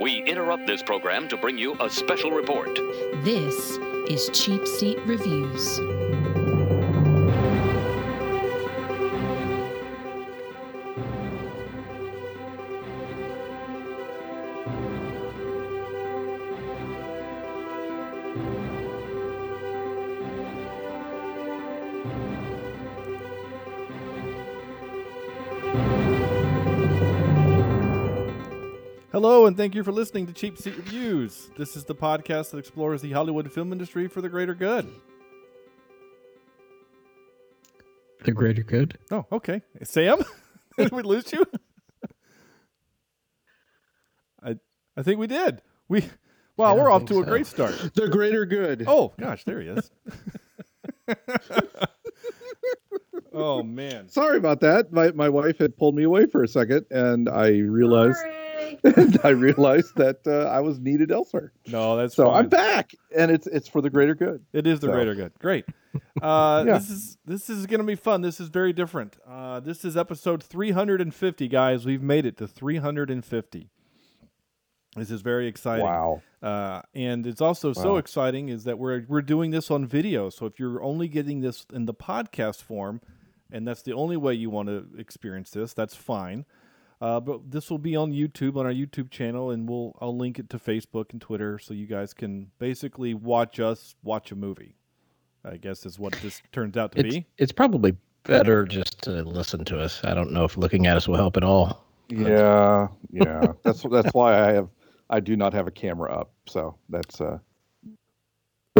We interrupt this program to bring you a special report. This is Cheap Seat Reviews. Hello, and thank you for listening to Cheap Seat Reviews. This is the podcast that explores the Hollywood film industry for the greater good. The greater good. Oh, okay. Sam, did we lose you? I I think we did. We wow, Yeah, we're off think to a great start. The greater good. Oh gosh, there he is. oh man. Sorry about that. My my wife had pulled me away for a second, and I realized and I realized that uh, I was needed elsewhere. No, that's So fine. I'm back, and it's it's for the greater good. It is the So- greater good. Great. Uh, Yeah. This is this is going to be fun. This is very different. Uh, this is episode 350, guys. We've made it to 350. This is very exciting. Wow. Uh, and it's also so exciting is that we're we're doing this on video. So if you're only getting this in the podcast form, and that's the only way you want to experience this, that's fine. Uh, but this will be on YouTube on our YouTube channel, and we'll I'll link it to Facebook and Twitter, so you guys can basically watch us watch a movie. I guess is what this turns out to It's be. it's probably better just to listen to us. I don't know if looking at us will help at all. Yeah, yeah. that's that's why I have I do not have a camera up. So that's uh.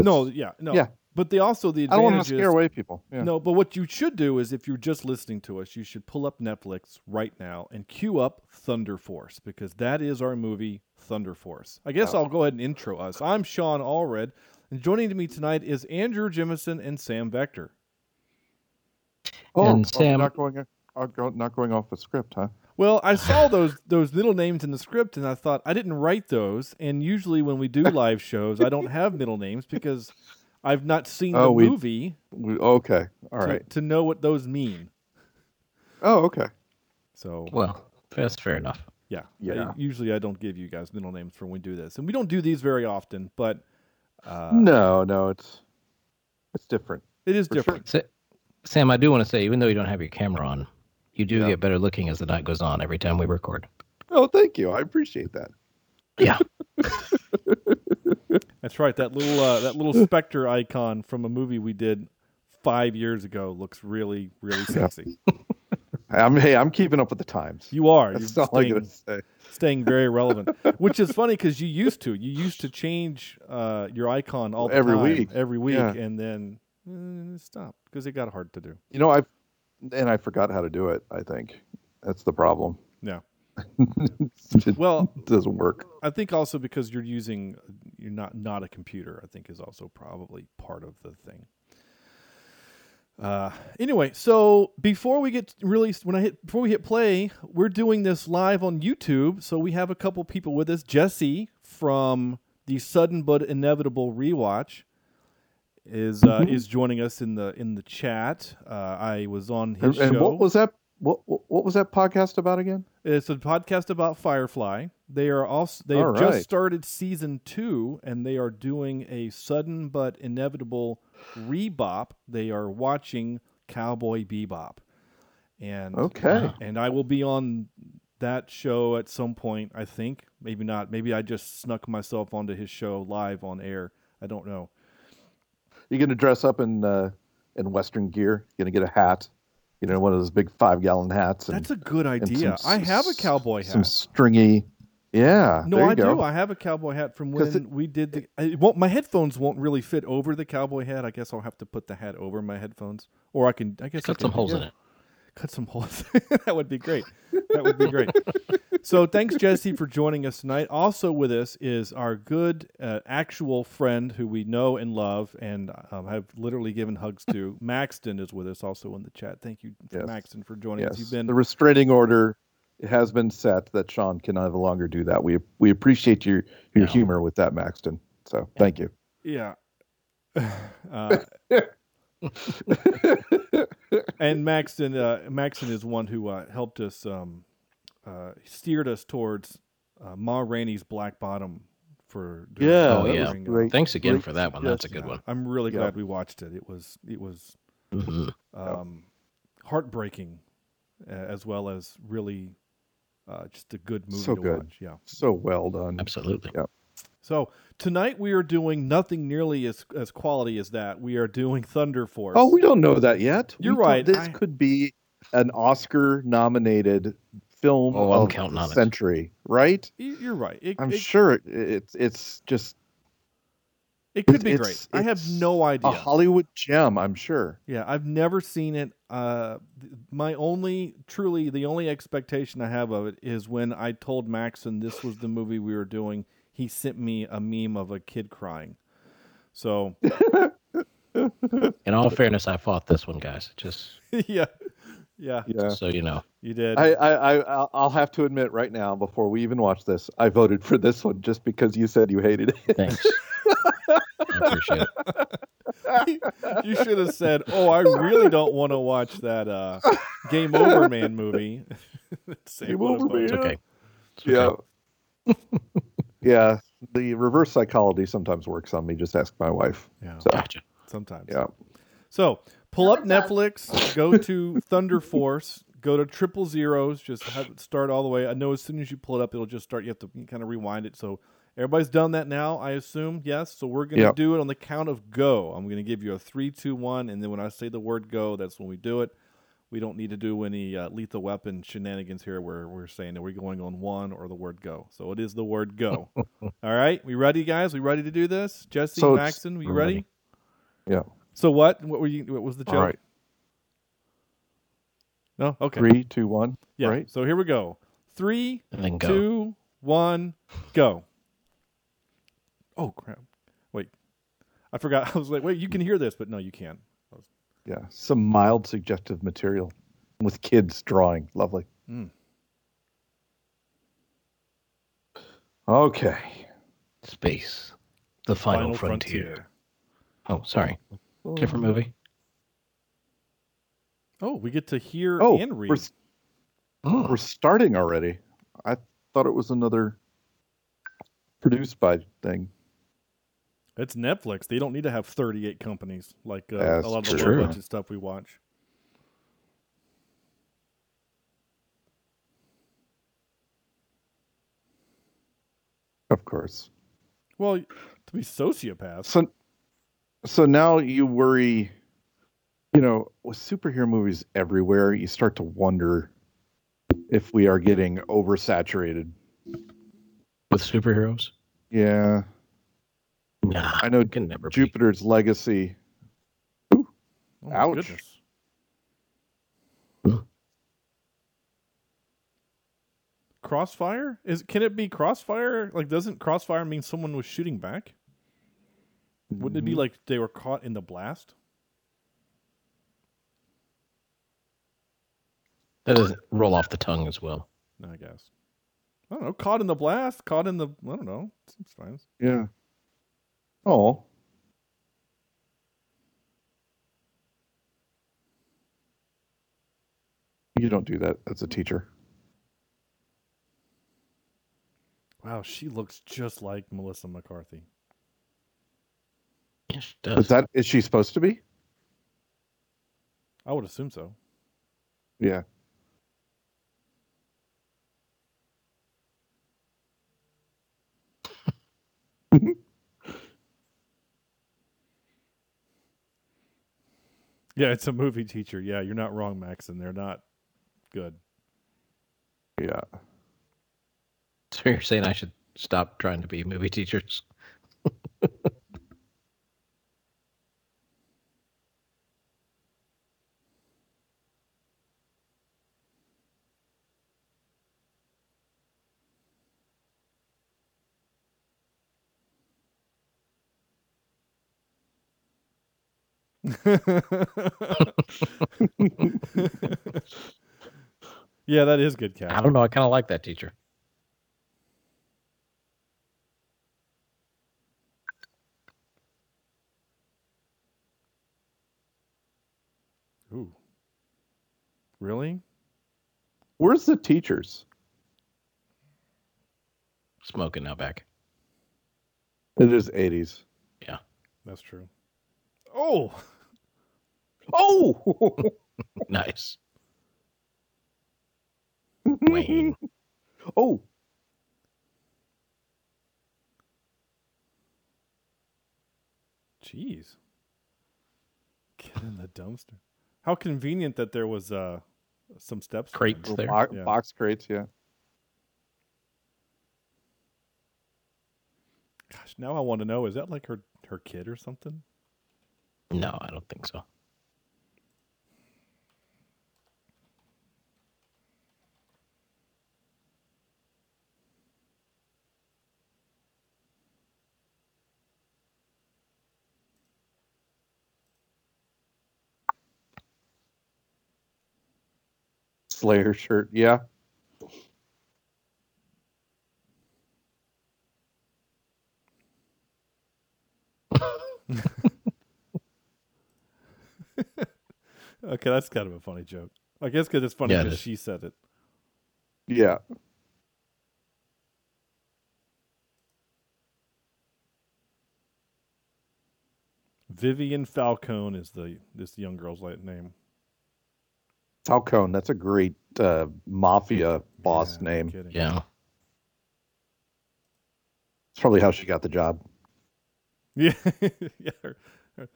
No, yeah, no, Yeah. But the also the I don't want to advantage scare is- away people. Yeah. No, but what you should do is if you're just listening to us, you should pull up Netflix right now and queue up Thunder Force because that is our movie, Thunder Force. I guess I'll go ahead and intro us. I'm Sean Allred, and joining me tonight is Andrew Jemison and Sam Vector. Oh, And oh, Sam- not going. uh, not going off the script, huh? Well, I saw those those middle names in the script, and I thought I didn't write those. And usually, when we do live shows, I don't have middle names because I've not seen the Oh, we- movie We, okay. All to, right. to know what those mean. Oh, okay. So Well, that's fair enough. Yeah. Yeah. I- usually I don't give you guys middle names for when we do this. And we don't do these very often, but uh, no, no, it's it's different. it is for sure. different. Sa- Sam, I do want to say, even though you don't have your camera on, you do Yeah. get better looking as the night goes on every time we record. Oh, thank you. I appreciate that. Yeah. That's right. That little uh, that little specter icon from a movie we did five years ago looks really, really sexy. I'm hey, I'm keeping up with the times. You are. That's You're all I'm staying, gonna say. staying very relevant. Which is funny because you used to. You used to change uh, your icon all the Every time, week. Every week. Yeah. And then uh, stop because it got hard to do. You know, I and I forgot how to do it. I think that's the problem. Yeah. it Well, doesn't work. I think also because you're using you're not not a computer. I think is also probably part of the thing. Uh, anyway, so before we get really when I hit before we hit play, we're doing this live on YouTube. So we have a couple people with us. Jesse from the sudden but inevitable rewatch is uh, is joining us in the in the chat. Uh, I was on his And, and what was that? What what was that podcast about again? It's a podcast about Firefly. They are also they've All just started season two, and they are doing a sudden but inevitable rebop. They are watching Cowboy Bebop, and Okay. and I will be on that show at some point. I think maybe not. Maybe I just snuck myself onto his show live on air. I don't know. You gonna dress up in uh, in Western gear? You gonna get a hat? You know, one of those big five gallon hats. And, That's a good idea. some I have a cowboy hat. Some stringy. Yeah. No, there you I go. do. I have a cowboy hat from when it- we did the. It won't, my headphones won't really fit over the cowboy hat. I guess I'll have to put the hat over my headphones, or I can. I guess I Cut can some holes in it. Cut some holes. that would be great. That would be great. so thanks, Jesse, for joining us tonight. Also with us is our good uh, actual friend who we know and love and um, have literally given hugs to. Maxton is with us also in the chat. Thank you, Yes. Maxton, for joining us. Yes. You've been The restraining order has been set that Sean can no longer do that. We we appreciate your your Yeah. humor with that, Maxton. So thank you. Yeah. Uh, and Maxton, uh, Maxton is one who uh, helped us, um, uh, steered us towards uh, Ma Rainey's Black Bottom for during- Yeah, Oh, yeah. was during, uh, great. Thanks again Great for that one. That's a good suggestion. one. I'm really Yeah. glad we watched it. It was it was Mhm. um, heartbreaking, uh, as well as really uh, just a good movie So to good. watch. Yeah. So well done. Absolutely. Yeah. So tonight we are doing nothing nearly as as quality as that. We are doing Thunder Force. Oh, we don't know that yet. You're We right. This I- could be an Oscar-nominated film Oh, I'm of counting the on it. century, right? You're right. It, I'm it, sure it, it's it's just it could be it's- great. I have no idea. a Hollywood gem. I'm sure. Yeah, I've never seen it. Uh, my only, truly, the only expectation I have of it is when I told Maxton this was the movie we were doing. He sent me a meme of a kid crying. So In all fairness, I fought this one, guys. Just yeah, yeah, Yeah. so you know. you did. I, I, I, I'll- I'll have to admit right now, before we even watch this, I voted for this one just because you said you hated it. Thanks. Appreciate it. you should have said, "Oh, I really don't want to watch that uh, Game Over Man movie." Game Over bummer. It's okay. It's okay. yeah. Yeah, the reverse psychology sometimes works on me. Just ask my wife. Yeah, So, Gotcha. sometimes. yeah. So pull up Netflix, go to Thunder Force, go to triple zeros, just have it start all the way. I know as soon as you pull it up, it'll just start. You have to kind of rewind it. So everybody's done that now, I assume. Yes. So we're gonna Yep. do it on the count of go. I'm gonna give you a three, two, one, and then when I say the word go, that's when we do it. We don't need to do any uh, lethal weapon shenanigans here where we're saying that we're going on one or the word go. So it is the word go. all right. We ready, guys? We ready to do this? Jesse, So Maxton, we we're ready? ready. Yeah. So what? What were you? What was the joke? All right. No. Okay. Three, two, one. Yeah. Right. So here we go. Three, And go. two, one, go. Oh crap! Wait, I forgot. I was like, wait, you can hear this, but no, you can't. Yeah. Some mild suggestive material with kids drawing. Lovely. Mm. Okay. Space. The final, frontier. Oh, sorry. Different movie. Oh, we get to hear Oh, and read. we're, s- we're starting already. I thought it was another produced by thing. It's Netflix. They don't need to have 38 companies like uh, a lot of the true. low budget stuff we watch. Of course. Well, to be sociopaths. So, so now you worry. You know, with superhero movies everywhere, you start to wonder if we are getting oversaturated. With superheroes? Yeah, Nah. I know it can never be. Jupiter's Legacy. Oh, Ouch. goodness. Crossfire? Is can it be crossfire? Like doesn't crossfire mean someone was shooting back? Wouldn't it be Mhm. like they were caught in the blast? That doesn't roll off the tongue as well. I guess. I don't know. Caught in the blast, caught in the I don't know. Seems fine. Yeah. Oh. You don't do that as a teacher. Wow, she looks just like Melissa McCarthy. Yes, she Is does. that is she supposed to be? I would assume so. Yeah. Yeah, it's a movie teacher. Yeah, you're not wrong, Max, and they're not good. Yeah. So you're saying I should stop trying to be movie teachers? yeah, that is good cat. I don't know. I kind of like that teacher. Ooh. Really? Where's the teachers? smoking now back. It is 80s. Yeah. That's true. Oh, Oh, Nice. Wayne. oh, jeez. Get in the dumpster. How convenient that there was uh some steps. Crates him. there. Bo- Yeah. box crates. Yeah. Gosh, now I want to know: is that like her her kid or something? No, I don't think so. Slayer shirt. Yeah. Okay, that's kind of a funny joke. I guess because it's funny Yeah, it because is. she said it. Yeah. Vivian Falcone is the this young girl's like name. Falcone. That's a great uh, mafia boss Yeah, name. kidding. Yeah. It's probably how she got the job. Yeah, yeah. Her, her-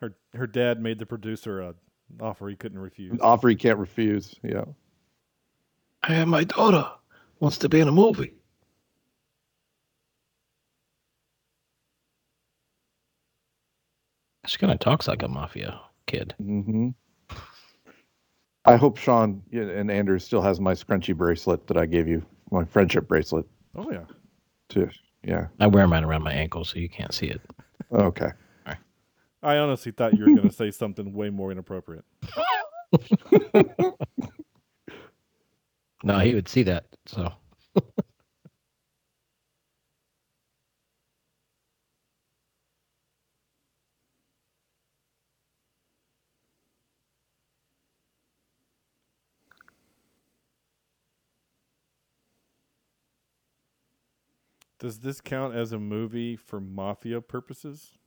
her her dad made the producer a offer he couldn't refuse. Offer he can't refuse. Yeah. Hey, my daughter wants to be in a movie. She kind of talks like a mafia kid. hmm I hope Sean and Andrew still has my scrunchy bracelet that I gave you, my friendship bracelet. Oh yeah. Too. Yeah. I wear mine around my ankle so you can't see it. Oh, okay. I honestly thought you were going to say something way more inappropriate. No, he would see that. So Does this count as a movie for mafia purposes?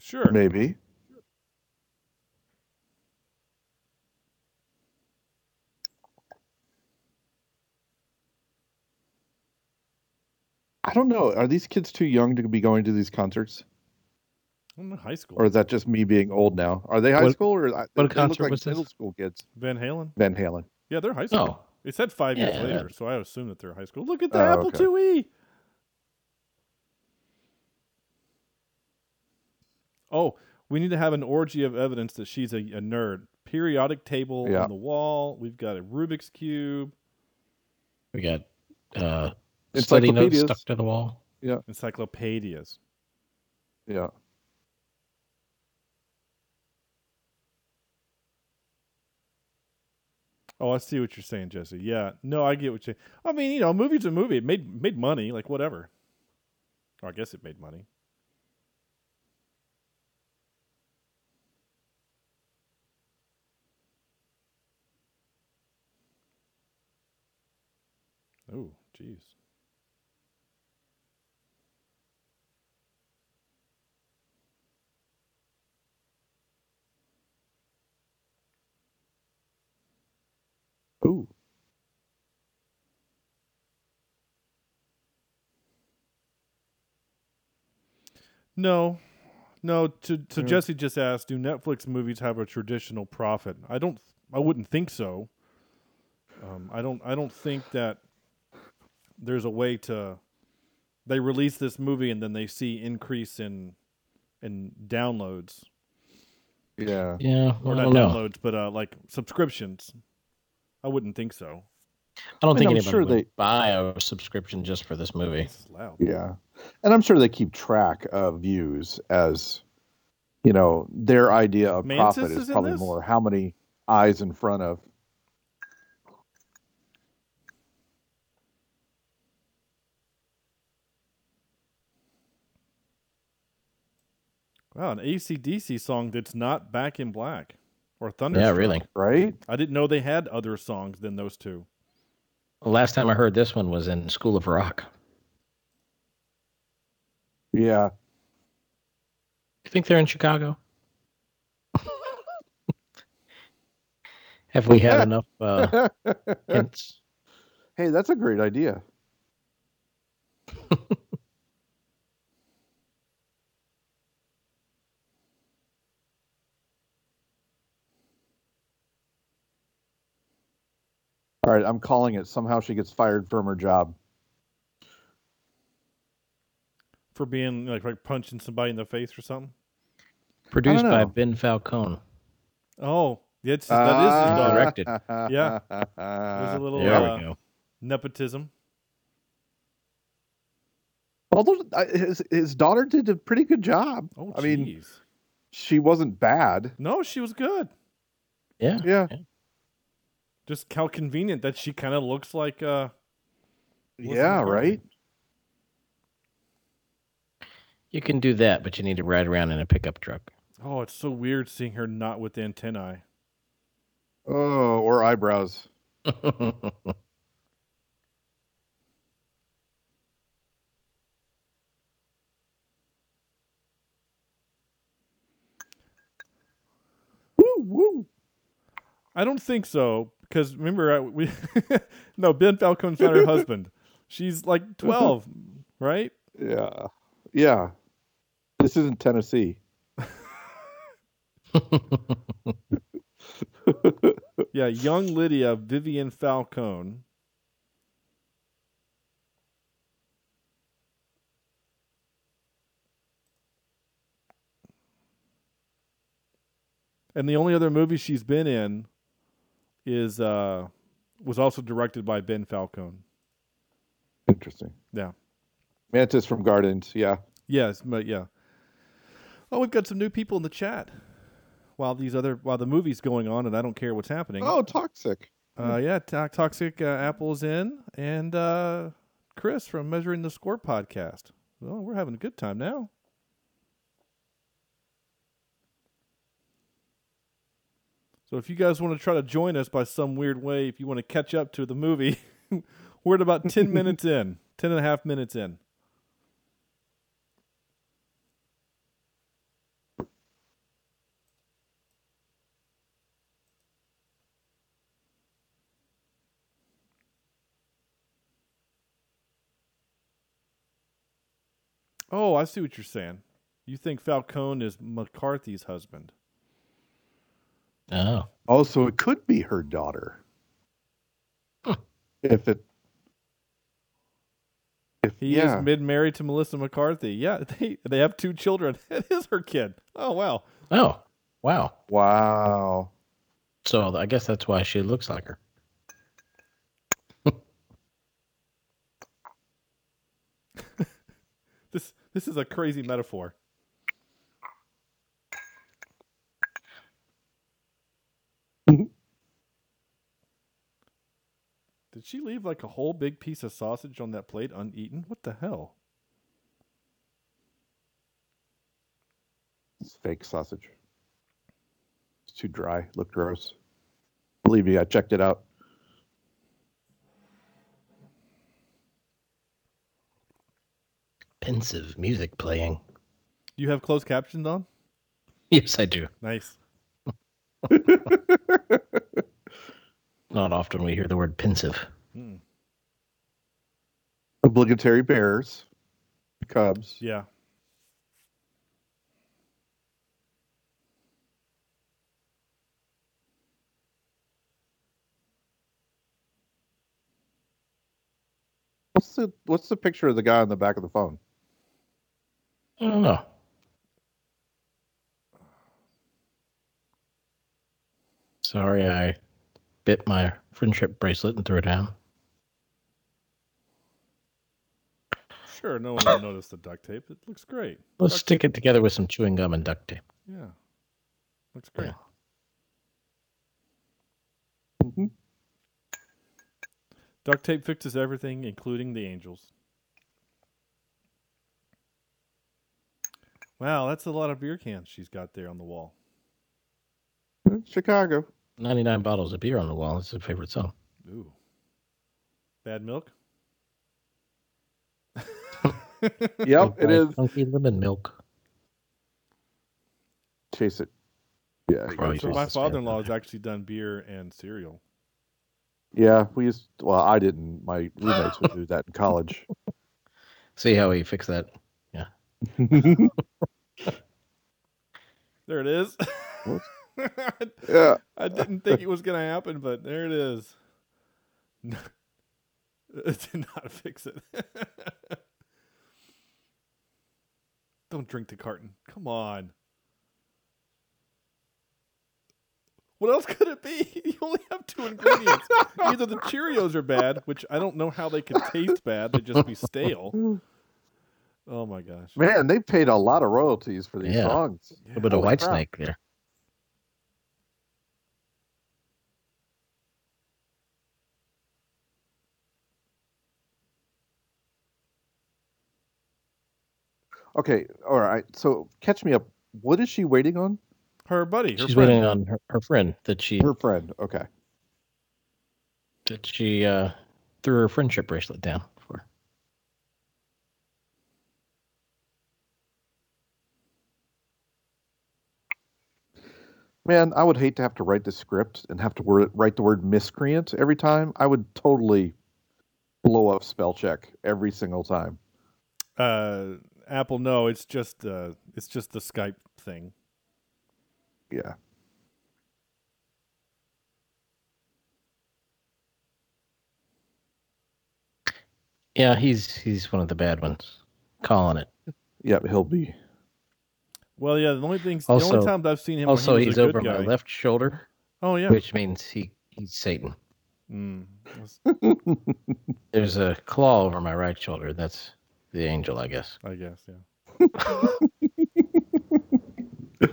Sure. Maybe. I don't know. Are these kids too young to be going to these concerts, I don't high school. or is that just me being old now? Are they high What- school or uh, what they concert look like was this? middle school kids? Van Halen. Van Halen. Yeah, they're high school. Oh. It said five years later, so I assume that they're high school. Look at the Oh, Apple okay. IIe. Oh, we need to have an orgy of evidence that she's a, a nerd. Periodic table Yeah. on the wall. We've got a Rubik's cube, we got uh, study notes stuck to the wall. Yeah, encyclopedias. Yeah. Oh, I see what you're saying, Jesse. Yeah, no, I get what you. I mean, you know, movie's a movie. It made made money, like whatever. Or I guess it made money. Oh, jeez. Ooh. No, no. To to Yeah. Jesse just asked, do Netflix movies have a traditional profit? I don't. I wouldn't think so. Um, I don't. I don't think that there's a way to. They release this movie and then they see increase in in downloads Yeah. Yeah, or not don't know. downloads, but uh, like subscriptions. I wouldn't think so. I don't I think I'm anybody sure would they- buy a subscription just for this movie. Loud. Yeah. And I'm sure they keep track of views as, you know, their idea of Mantis profit is is probably more how many eyes in front of. Wow, an ACDC song that's not Back in Black or Thunder. Yeah, really. Right? I didn't know they had other songs than those two. The last time I heard this one was in School of Rock. Yeah. You think they're in Chicago? Have we had enough uh, hints? hey, that's a great idea. All right, I'm calling it. Somehow she gets fired from her job. For being like, like punching somebody in the face or something. Produced by. Ben Falcone. Oh, yeah, it's, that is his daughter. Directed. Yeah. There's a little There uh, we go. nepotism. Although uh, his his daughter did a pretty good job. Oh, I mean, she wasn't bad. no, she was good. Yeah. Yeah, Just how convenient that she kind of looks like. uh Melissa yeah, McCarthy. right. You can do that, but you need to ride around in a pickup truck. Oh, it's so weird seeing her not with antennae. Oh, or eyebrows. Woo woo. I don't think so because remember uh, we no Ben Falcone's not her husband. She's like twelve, right? Yeah, yeah. This isn't Tennessee. Yeah, young Lydia Vivian Falcone. And the only other movie she's been in is uh was also directed by Ben Falcone. Interesting. Yeah. Mantis from Gardens. Yeah. Yes, but yeah. Oh, we've got some new people in the chat. While these other while the movie's going on and I don't care what's happening. Oh, toxic. Uh, yeah, to- Toxic uh, Apple's in, and uh, Chris from Measuring the Score podcast. Well, we're having a good time now. So if you guys want to try to join us by some weird way, if you want to catch up to the movie, we're at about 10 minutes in, 10 and a half minutes in. Oh, I see what you're saying. You think Falcone is McCarthy's husband. Oh. Also, it could be her daughter. If it. If, He yeah. is mid married to Melissa McCarthy. Yeah, they they have two children. It is her kid. Oh wow. Oh. Wow. wow. So I guess that's why she looks like her. This this is a crazy metaphor. Did she leave like a whole big piece of sausage on that plate uneaten? What the hell? It's fake sausage. It's too dry. Looked gross. Believe me, I checked it out. Pensive music playing. Do you have closed captions on? Yes, I do. Nice. Not often we hear the word pensive. Hmm. Obligatory Bears. Cubs. Yeah. What's the What's the picture of the guy on the back of the phone? I don't know. Sorry, I bit my friendship bracelet and threw it down. Sure, no one will notice the duct tape. It looks great. Let's Duct stick it together with some chewing gum and duct tape. Yeah. Looks great. Yeah. Mhm. Duct tape fixes everything, including the angels. Wow, that's a lot of beer cans she's got there on the wall. Chicago. 99 bottles of beer on the wall. It's a favorite song. Ooh. Bad milk. Yep, it is. Funky lemon milk. Chase it. Yeah, you Probably gotta So my it. that's fair. father-in-law has actually done beer and cereal. Yeah, we used. Well, I didn't. My roommates would do that in college. See how he fix that. Yeah. there it is. What? yeah. I didn't think it was gonna happen, but there it is. it did not fix it. Don't drink the carton. Come on. What else could it be? You only have two ingredients. Either the Cheerios are bad, which I don't know how they could taste bad. They'd just be stale. Oh my gosh. Man, they paid a lot of royalties for these Yeah. songs. A little bit of white crap. snake there. Okay, all right. So catch me up. What is she waiting on? Her buddy, her She's friend. waiting on her, her friend that she Her friend. Okay. that she uh, threw her friendship bracelet down for. Man, I would hate to have to write the script and have to word, write the word miscreant every time. I would totally blow up spell check every single time. Uh, Apple, no, it's just uh, it's just the Skype thing. Yeah. Yeah, he's he's one of the bad ones. Calling it. Yep, he'll be. Well, yeah, the only things, the Also- only times I've seen him, Also, he was he's a good over guy. my left shoulder, Oh yeah, which means he he's Satan. Mm. There's a claw over my right shoulder. That's the angel, I guess. I guess, yeah.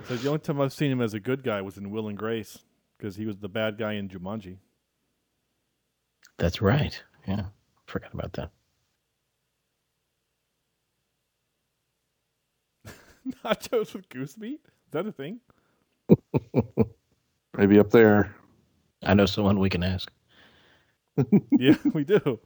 so the only time I've seen him as a good guy was in Will and Grace because he was the bad guy in Jumanji. That's right. Yeah, forgot about that. Nachos with goose meat? Is that a thing? Maybe up there. I know someone we can ask. yeah, we do.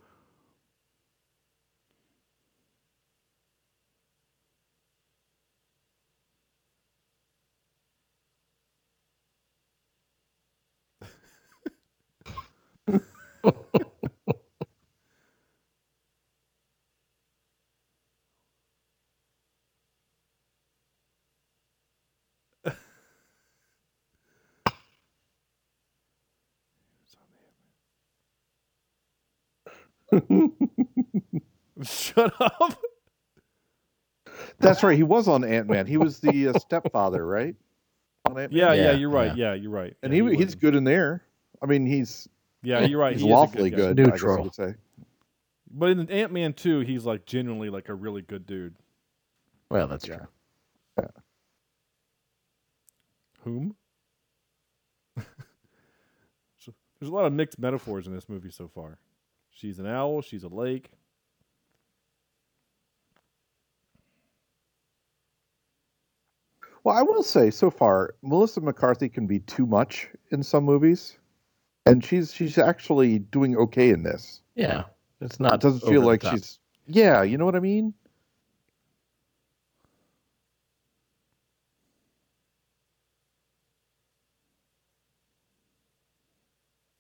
Shut up. That's right. He was on Ant Man. He was the uh, stepfather, right? Yeah, yeah, Yeah, you're right. yeah. Yeah, you're right. And Yeah, he, he's good in there. I mean, he's Yeah, you're right. he's he lawfully guy. good. Neutral. I guess I would say. But in Ant Man 2, he's like genuinely like a really good dude. Well, that's Yeah. true. Whom? So, there's a lot of mixed metaphors in this movie so far. She's an owl, she's a lake. Well, I will say so far, Melissa McCarthy can be too much in some movies, and she's she's actually doing okay in this. Yeah, it's not. It doesn't feel like top. she's yeah, you know what I mean?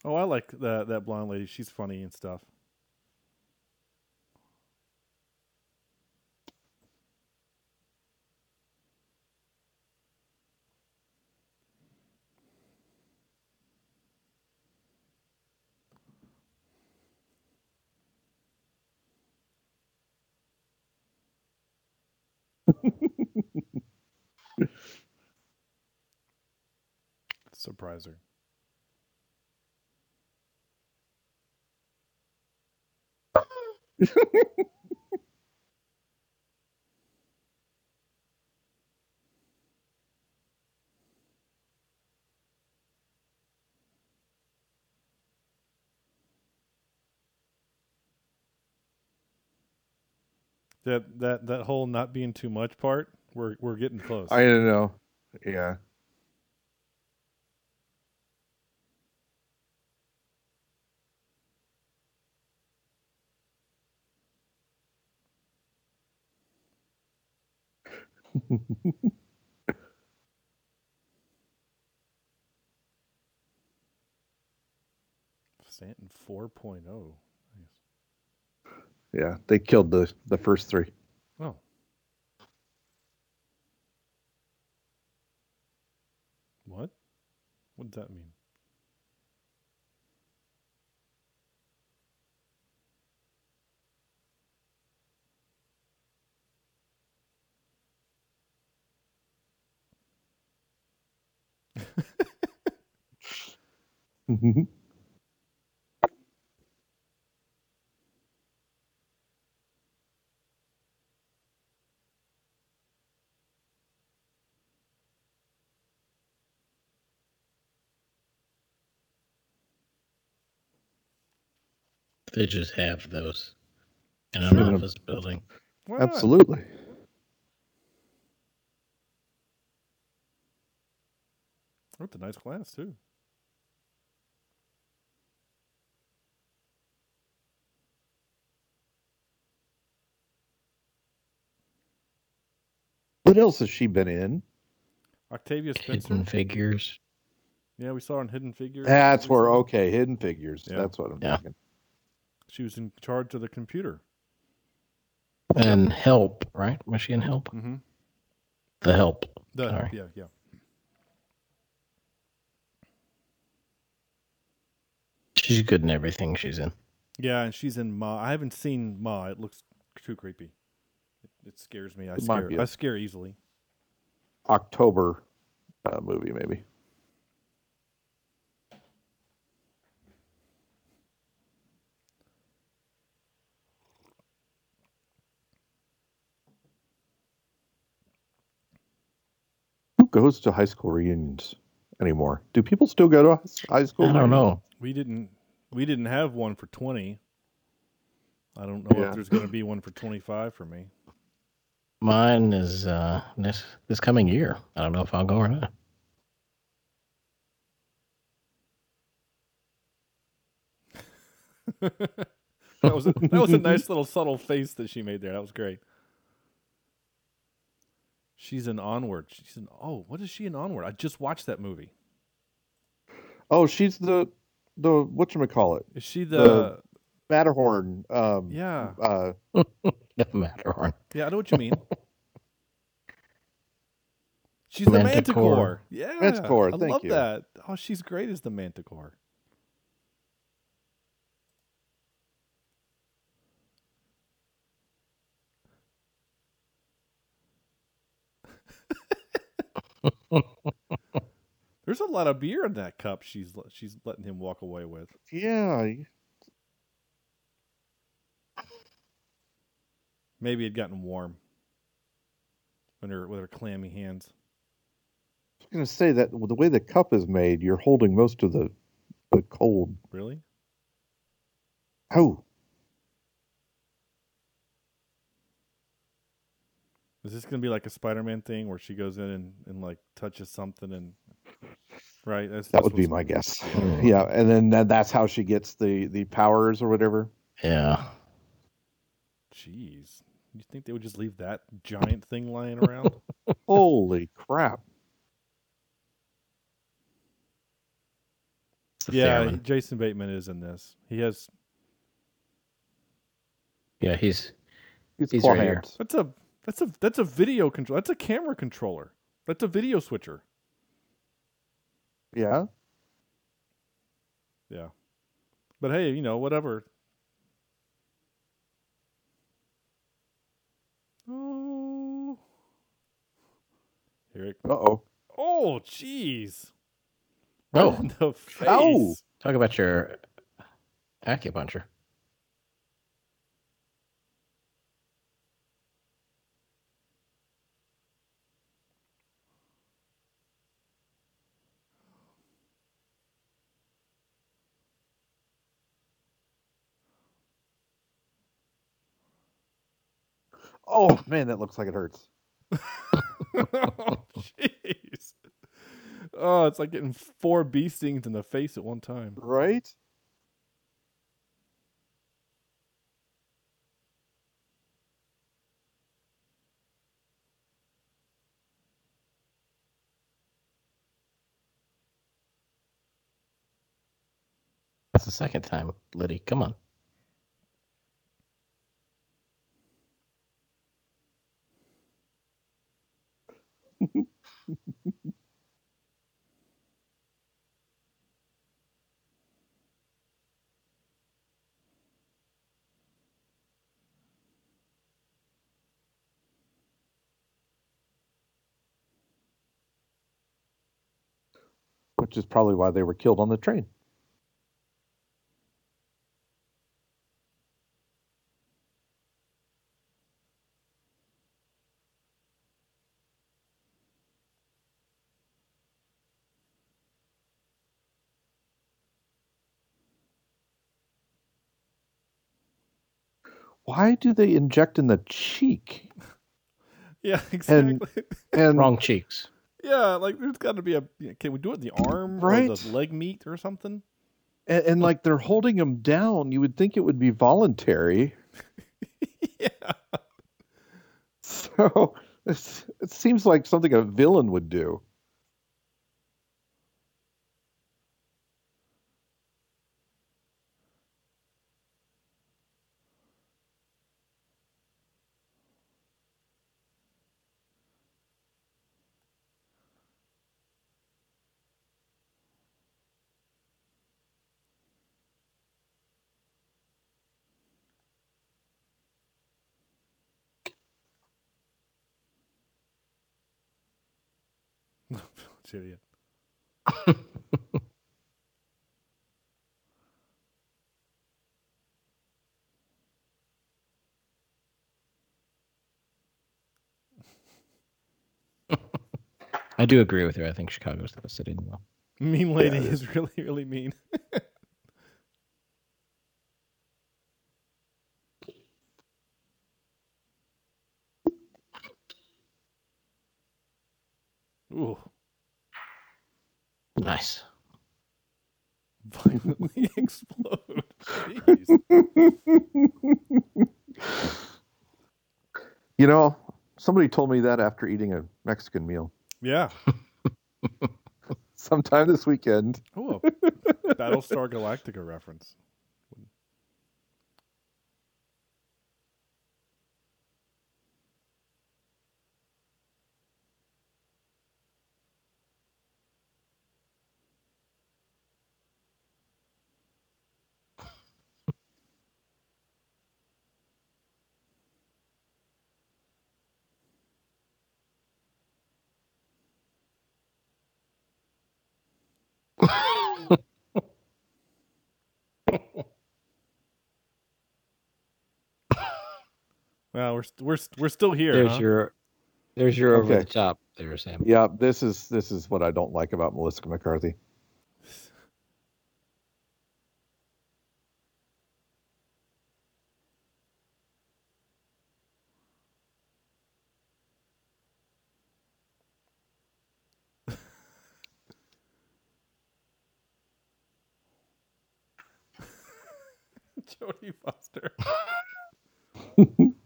Oh, I like that that blonde lady. She's funny and stuff. Surprise her. That that that whole not being too much part, we're we're getting close. I don't know. Yeah. Stanton 4.0. Nice. Yeah, they killed the the first three. Oh. What? What does that mean? They just have those in an office building. Why not? Absolutely. Oh, it's a nice glass too. What else has she been in? Octavia Spencer. Hidden figures. Yeah, we saw her in Hidden Figures. That's where okay, Hidden Figures. Yeah. That's what I'm Yeah. thinking. She was in charge of the computer. And help, right? Was she in help? Mm-hmm. The help. The, Sorry. yeah, yeah. She's good in everything she's in. Yeah, and she's in Ma. I haven't seen Ma. It looks too creepy. It, it scares me. I It scare. be a- I scare easily. October uh, movie, maybe. Who goes to high school reunions anymore? Do people still go to high school? I don't reunions? know. We didn't. We didn't have one for twenty. I don't know Yeah. if there's going to be one for twenty-five for me. Mine is uh this this coming year. I don't know if I'll go or not. that was a, that was a nice little subtle face that she made there. That was great. She's an Onward. She's an Oh, what is she an Onward? I just watched that movie. Oh, she's the the what you call it Is she the? The- Matterhorn. Um, yeah, Uh, Matterhorn. yeah. I know what you mean. She's the Manticore. Manticore. Yeah, Manticore, I love you. that. Oh, she's great as the Manticore. There's a lot of beer in that cup. She's she's letting him walk away with. yeah, Maybe it had gotten warm. With her with her clammy hands. I was gonna say that the way the cup is made, you're holding most of the the cold. Really? Oh, Is this gonna be like a Spider-Man thing where she goes in and, and like touches something and right? That's, that that's would be my guess. Yeah, and then that, that's how she gets the the powers or whatever. Yeah. Jeez, you think they would just leave that giant thing lying around? Holy crap! Yeah, Fairman. Jason Bateman is in this. He has Yeah, he's He's, He's claw right here. hands. that's a that's a that's a video control. That's a camera controller. That's a video switcher. Yeah, Yeah, but hey, you know whatever. Oh, here it. uh oh. Oh, jeez. Oh. Right in the face. Ow. talk about your acupuncture. Oh man, that looks like it hurts. Jeez. oh, oh, it's like getting four bee stings in the face at one time. Right? That's the second time, Liddy. Come on. Which is probably why they were killed on the train. Why do they inject in the cheek? Yeah, exactly. And Wrong cheeks. yeah, like there's got to be a. Can we do it in the arm or Right. the leg meat or something? and, and like they're holding him down. You would think it would be voluntary. yeah. So it's, it seems like something a villain would do. Idiot. I do agree with her. I think Chicago's the best city in the world. Mean lady is really, really mean. Ooh, Nice. violently explode. You know, somebody told me that after eating a Mexican meal Yeah. sometime this weekend. Oh, Battlestar Galactica reference. Well, we're we're we're still here. There's huh? your there's your over Okay. the top there, Sam. Yeah, this is this is what I don't like about Melissa McCarthy. Jodie Foster.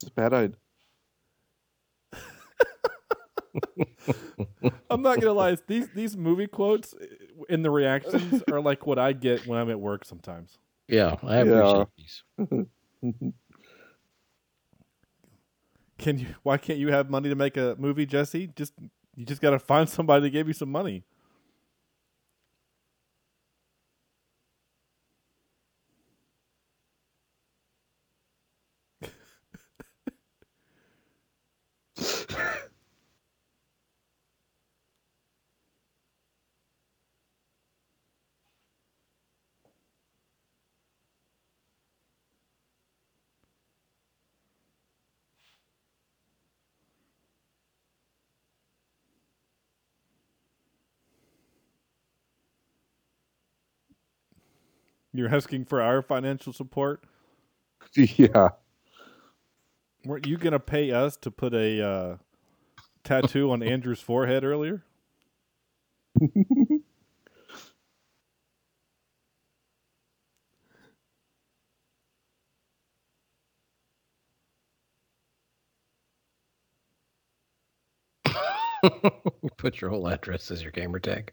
It's bad. I I'm not gonna lie. These these movie quotes in the reactions are like what I get when I'm at work sometimes. Yeah, I Yeah. appreciate these. Can you? Why can't you have money to make a movie, Jesse? Just you just got to find somebody to give you some money. You're asking for our financial support. yeah. Weren't you gonna pay us to put a uh, tattoo on Andrew's forehead earlier? Put your whole address as your gamer tag.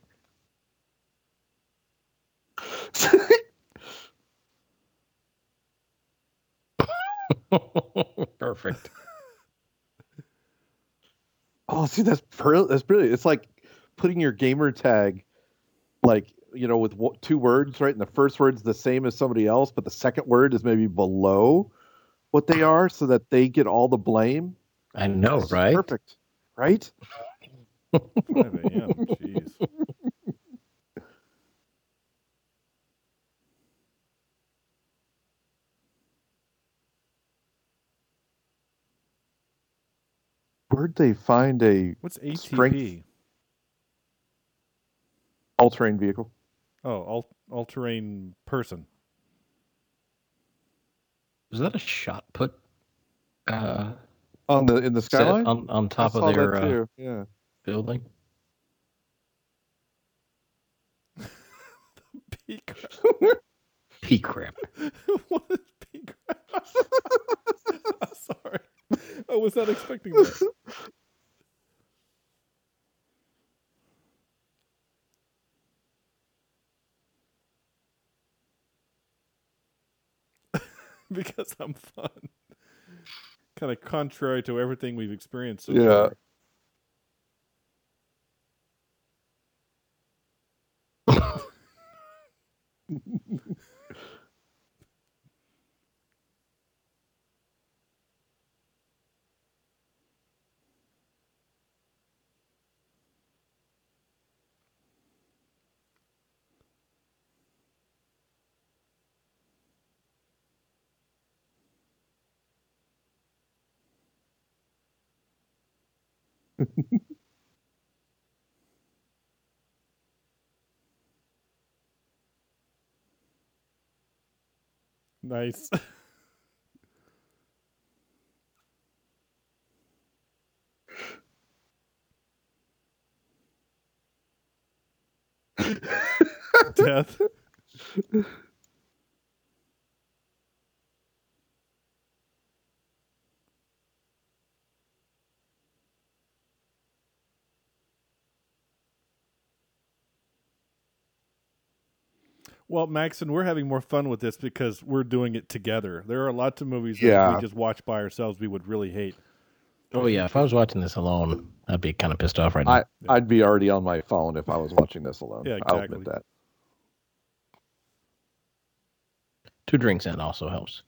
Perfect. Oh, see, that's br- that's brilliant. It's like putting your gamer tag, like you know, with wo- two words, right? And the first word's the same as somebody else, but the second word is maybe below what they are, so that they get all the blame. I know, That's right? Perfect, right? 5 a.m. Jeez. Where'd they find a What's ATP? Strength. all-terrain vehicle? Oh, all all terrain person. Was that a shot put uh, On the in the skyline? on, on top of their uh. Yeah. building? Pea crap. Pea crap. what is pea crap? I'm sorry. I was not expecting that. because I'm fun. Kind of contrary to everything we've experienced so Yeah. far. Nice. Death. Well, Max, and we're having more fun with this because we're doing it together. There are lots of movies that Yeah. we just watch by ourselves we would really hate. Oh yeah, if I was watching this alone, I'd be kind of pissed off right now. I I'd be already on my phone if I was watching this alone. Yeah, I'll admit that. Two drinks in also helps.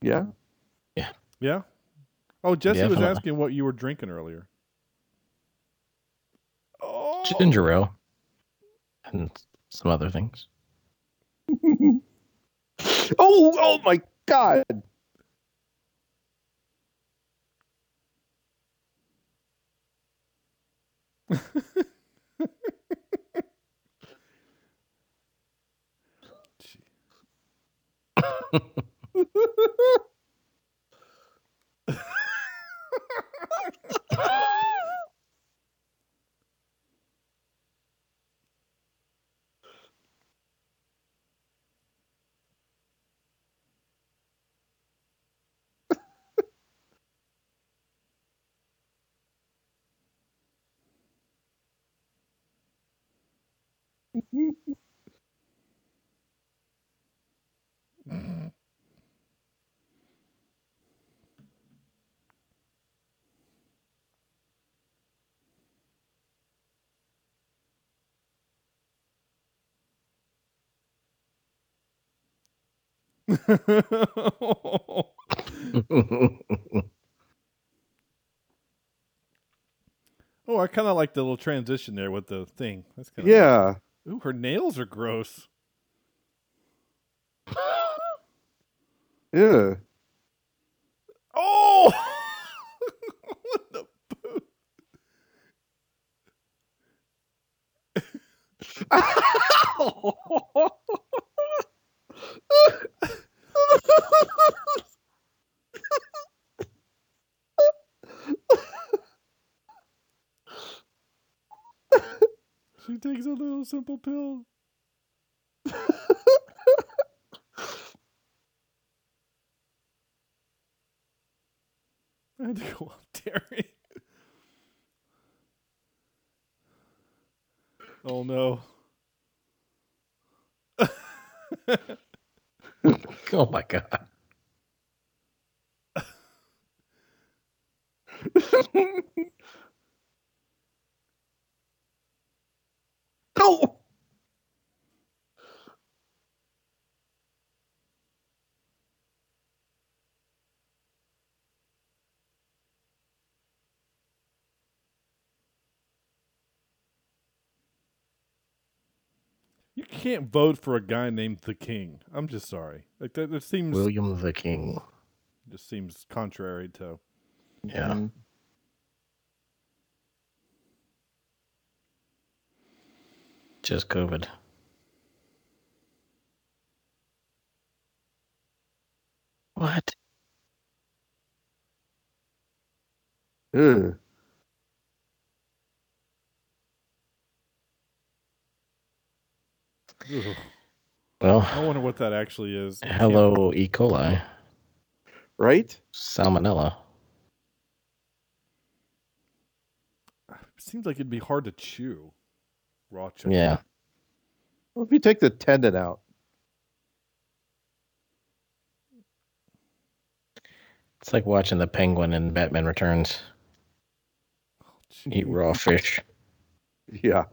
Yeah. Yeah. Yeah. Oh, Jesse was asking what you were drinking earlier. Oh, Ginger ale oh. and some other things. Oh, oh my God. oh, I kind of like the little transition there with the thing. That's kind of Yeah. Ooh, her nails are gross. Yeah. Oh, what the boo? She takes a little simple pill. I had to go up, Terry. Oh no. Oh my god. No. You can't vote for a guy named the King. I'm just sorry. Like that, that seems William the King. just seems contrary to. Yeah. Mhm. Just COVID. What? Ugh. Hmm. Ugh. Well, I wonder what that actually is. Hello, E. coli, Right? salmonella. Seems like it'd be hard to chew. Raw chicken. Yeah. What if you take the tendon out? It's like watching the penguin in Batman Returns eat raw fish. Yeah.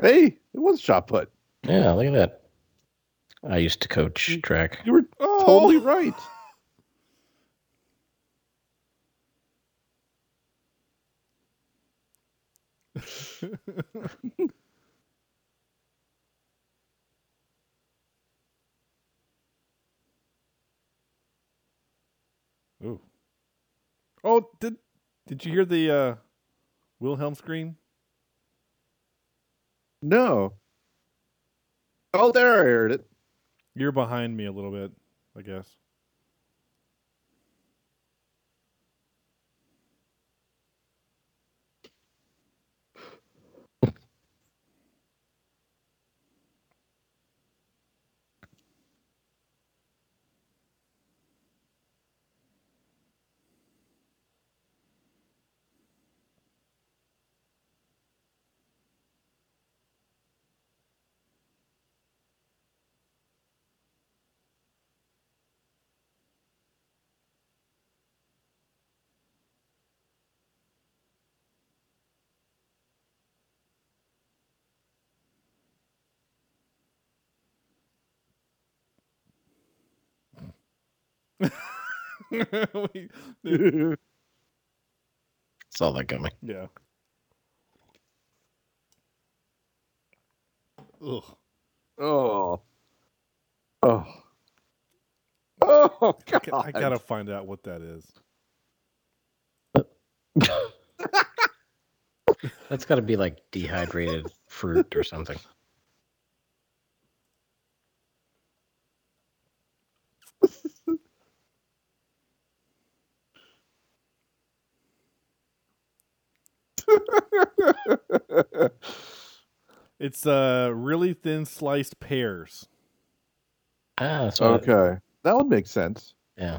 Hey, it was shot put. Yeah, look at that. I used to coach track. You were Oh! totally right. Ooh. Oh, did did you hear the uh, Wilhelm scream? No. Oh, there I heard it. You're behind me a little bit, I guess. Saw that coming. yeah. Ugh. oh. Oh. Oh, God. ca- I gotta find out what that is. That's got to be like dehydrated fruit or something. It's uh really thin sliced pears. Ah, so okay. That would make sense. yeah.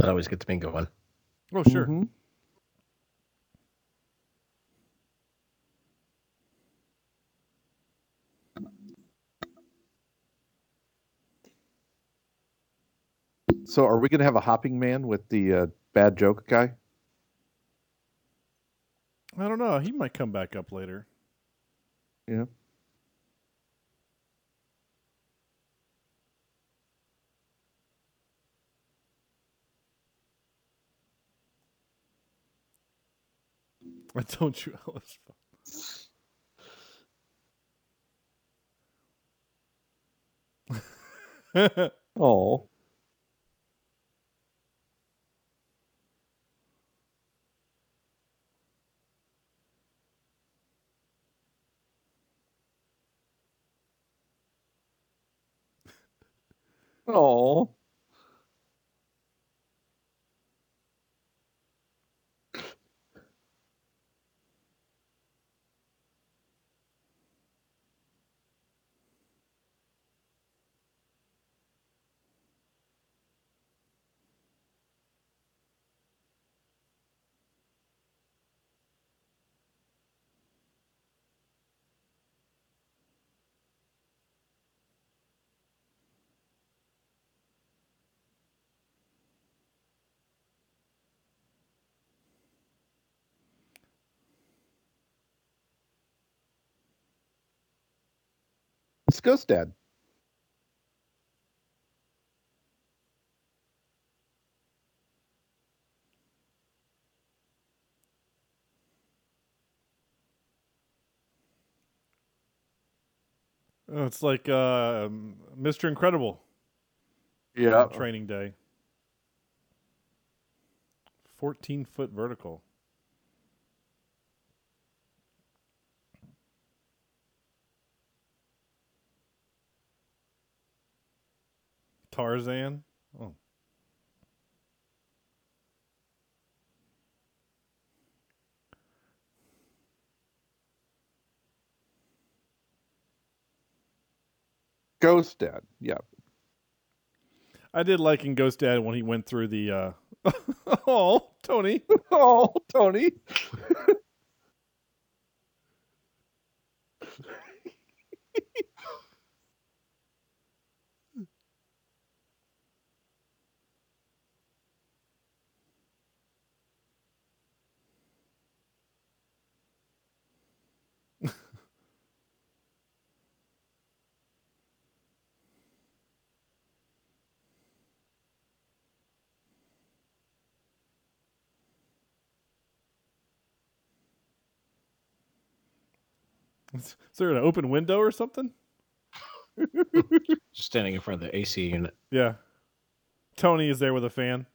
That always gets me going. Oh, sure. Mhm. So, are we going to have a hopping man with the uh, bad joke guy? I don't know. He might come back up later. Yeah. I don't you, Alice? Oh, oh. It's Ghost Dad. Oh, it's like uh, um, Mr. Incredible Yeah. training day. 14 foot vertical. Tarzan. Oh. Ghost Dad. Yeah. I did like in Ghost Dad when he went through the uh Oh, Tony. Oh, Tony. Is there an open window or something? Just standing in front of the AC unit. Yeah. Tony is there with a fan.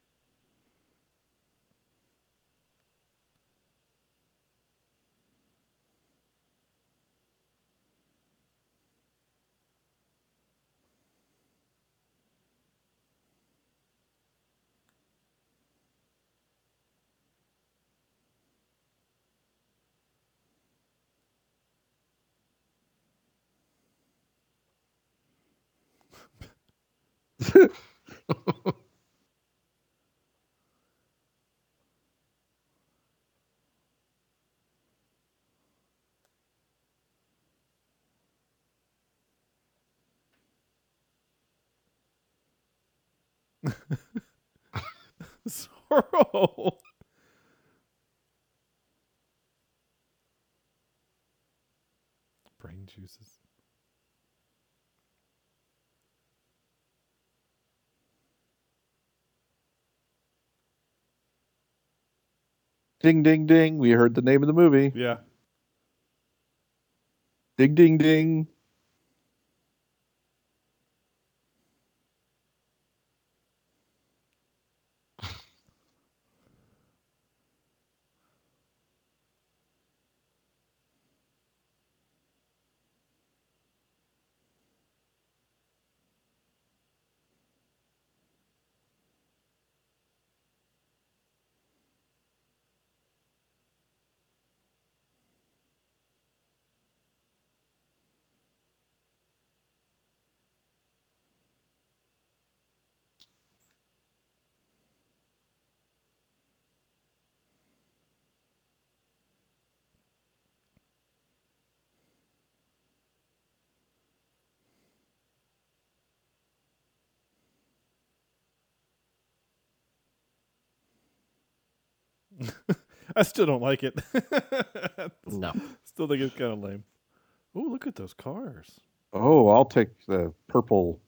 Zorro. Brain juices. Ding, ding, ding. We heard the name of the movie. Yeah. Ding, ding, ding. I still don't like it. No. still think it's kind of lame. Oh, look at those cars. Oh, I'll take the purple.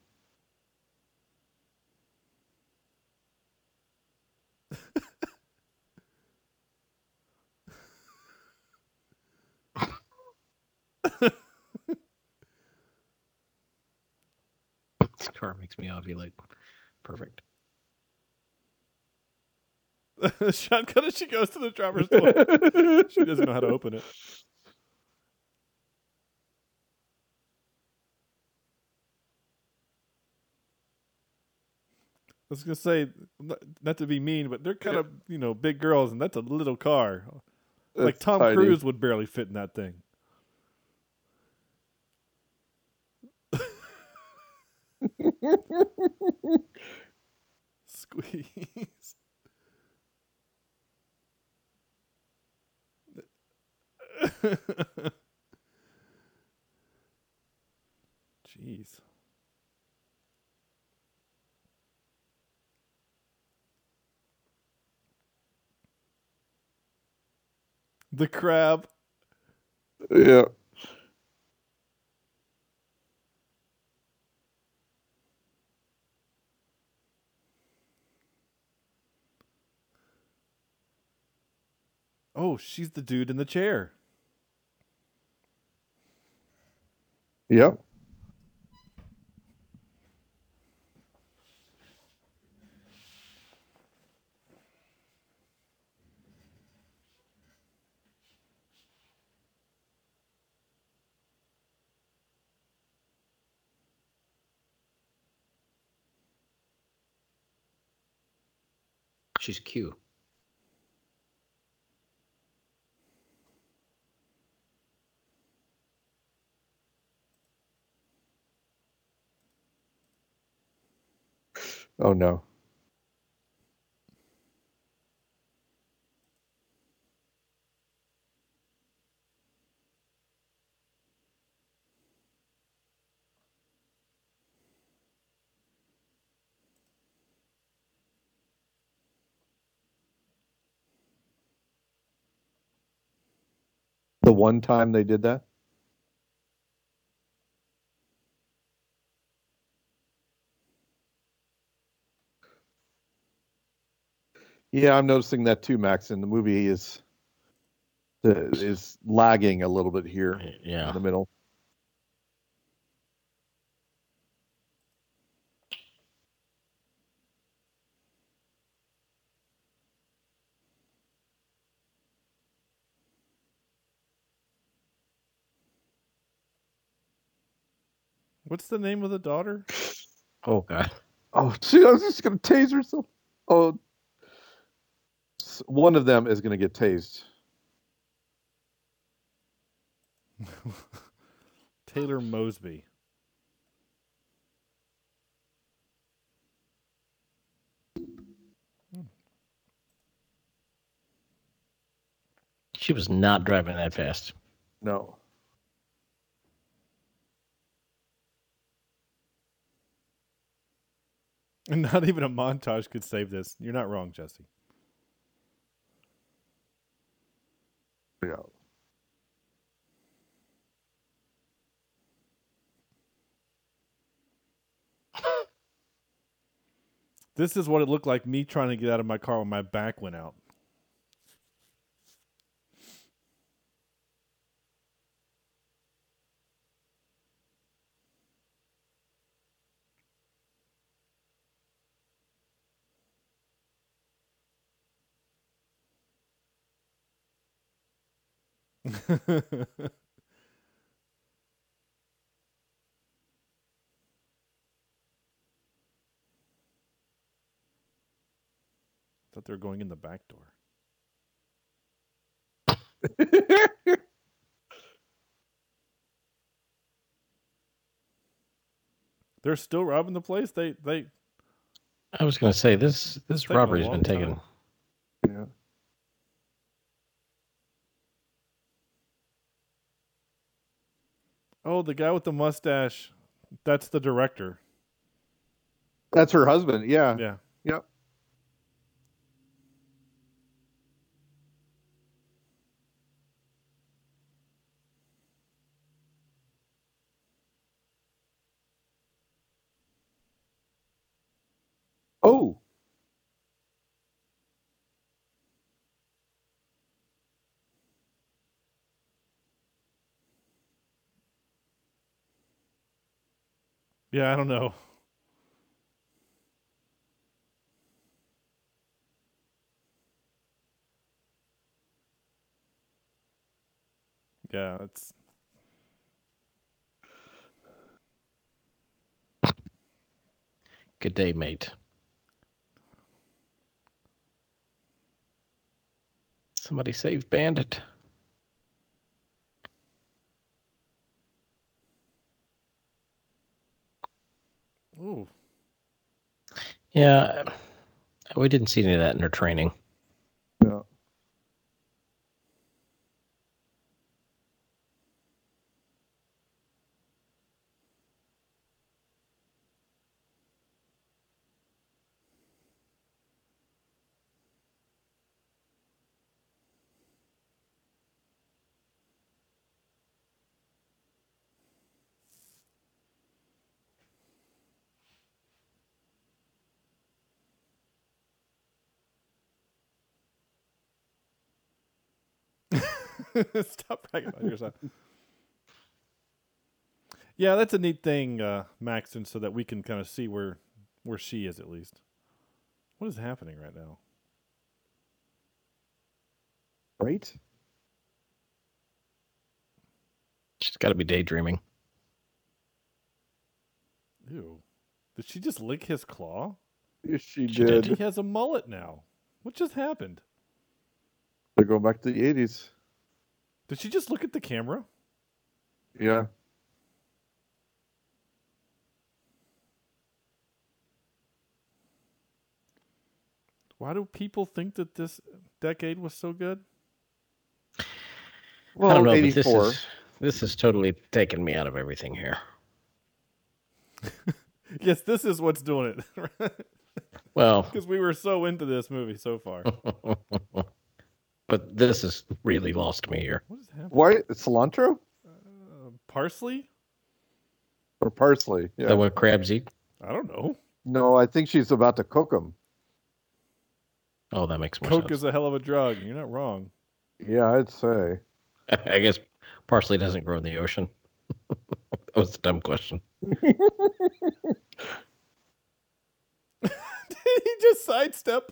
This car makes me ovulate. Perfect. Shotgun as she goes to the driver's door. she doesn't know how to open it. I was gonna say, not- to be mean, but they're kind of you know big girls, and that's a little car. like Tom tiny. Cruise would barely fit in that thing. Squeeze. Jeez. The crab. Yeah. Oh, she's the dude in the chair. Yep. She's Q. Oh no. The one time they did that? Yeah, I'm noticing that too, Max. And the movie is is lagging a little bit here Yeah. in the middle. What's the name of the daughter? Oh god. Oh, gee, I was just gonna tase herself. Oh, S- one of them is gonna get tased. Taylor Mosby. She was not driving that fast. No. And not even a montage could save this. You're not wrong, Jesse. Yeah. This is what it looked like me trying to get out of my car when my back went out. Thought they were going in the back door. They're still robbing the place. They they I was gonna say this this robbery's been taken. time. Oh, the guy with the mustache. That's the director. That's her husband. Yeah. Yeah. Yep. Oh, Yeah, I don't know. Yeah, it's Good day, mate. Somebody save Bandit. Ooh. Yeah, we didn't see any of that in her training. yeah. Stop bragging about yourself. Yeah, that's a neat thing, uh, Maxton, so that we can kind of see where where she is at least. What is happening right now? Right? She's got to be daydreaming. Ew. Did she just lick his claw? Yes, she, She did. did. He has a mullet now. What just happened? They're going back to the 80s. Did she just look at the camera? Yeah. Why do people think that this decade was so good? Well, I don't know, 84. but this is this is totally taking me out of everything here. Yes, this is what's doing it. Well, Because we were so into this movie so far. but this has really lost me here. What is happening? Why? Cilantro Uh, parsley? or parsley? Is Yeah. that what crabs eat? I don't know. No, I think she's about to cook them. Oh, that makes more Coke sense. is a hell of a drug. You're not wrong. Yeah, I'd say. I guess parsley doesn't grow in the ocean. that was a dumb question. Did he just sidestep?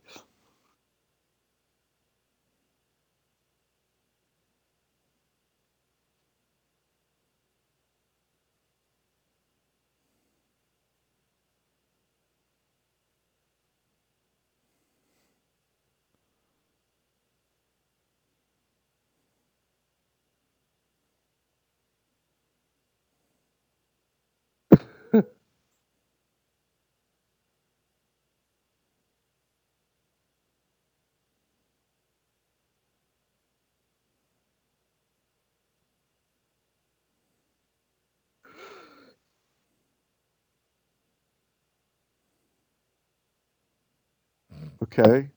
Okay.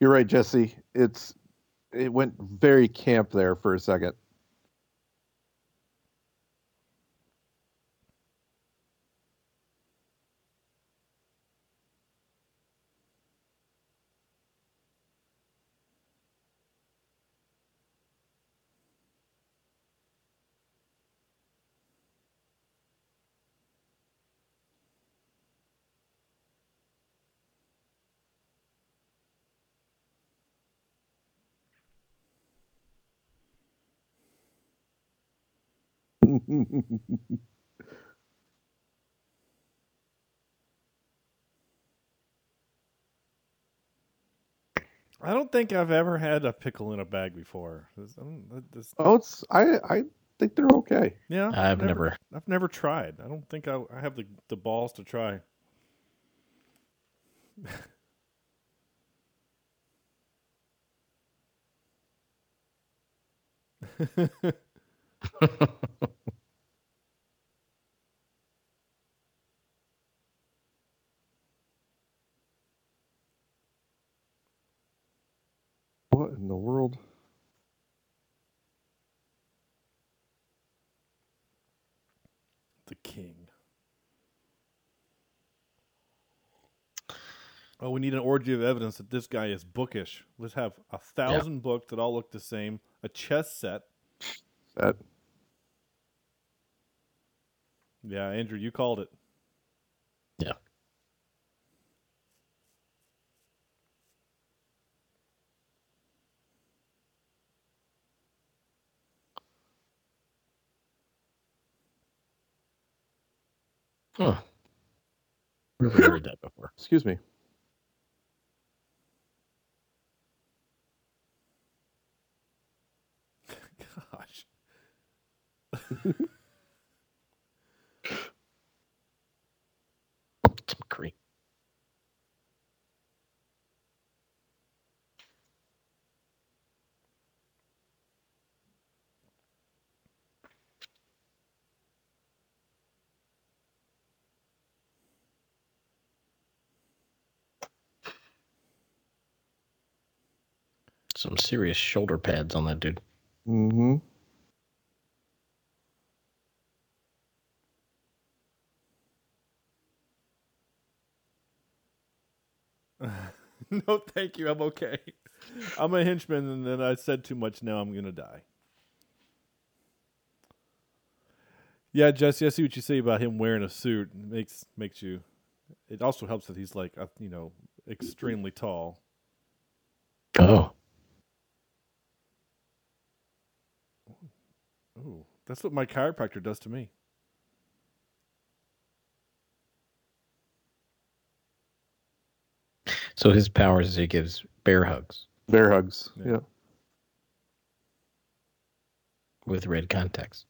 You're right, Jesse. It's it went very camp there for a second. I don't think I've ever had a pickle in a bag before. This- um, I this- oh, it's I I think they're okay. yeah, I've never. I've never tried. I don't think I, I have the, the balls to try. the world. The king. Oh, we need an orgy of evidence that this guy is bookish. Let's have a thousand yeah. books that all look the same, a chess set. Set. Yeah, Andrew, you called it. Yeah. Huh. Never heard that before. excuse me. Gosh. Some cream. Some serious shoulder pads on that dude. Mm-hmm. no, thank you. I'm okay. I'm a henchman, and then I said too much. Now I'm gonna die. Yeah, Jesse, I see what you say about him wearing a suit. It makes makes you. It also helps that he's like, uh, you know, extremely tall. Oh. Ooh, that's what my chiropractor does to me. So his powers is he gives bear hugs Bear hugs. Yeah. Yeah. with red contacts.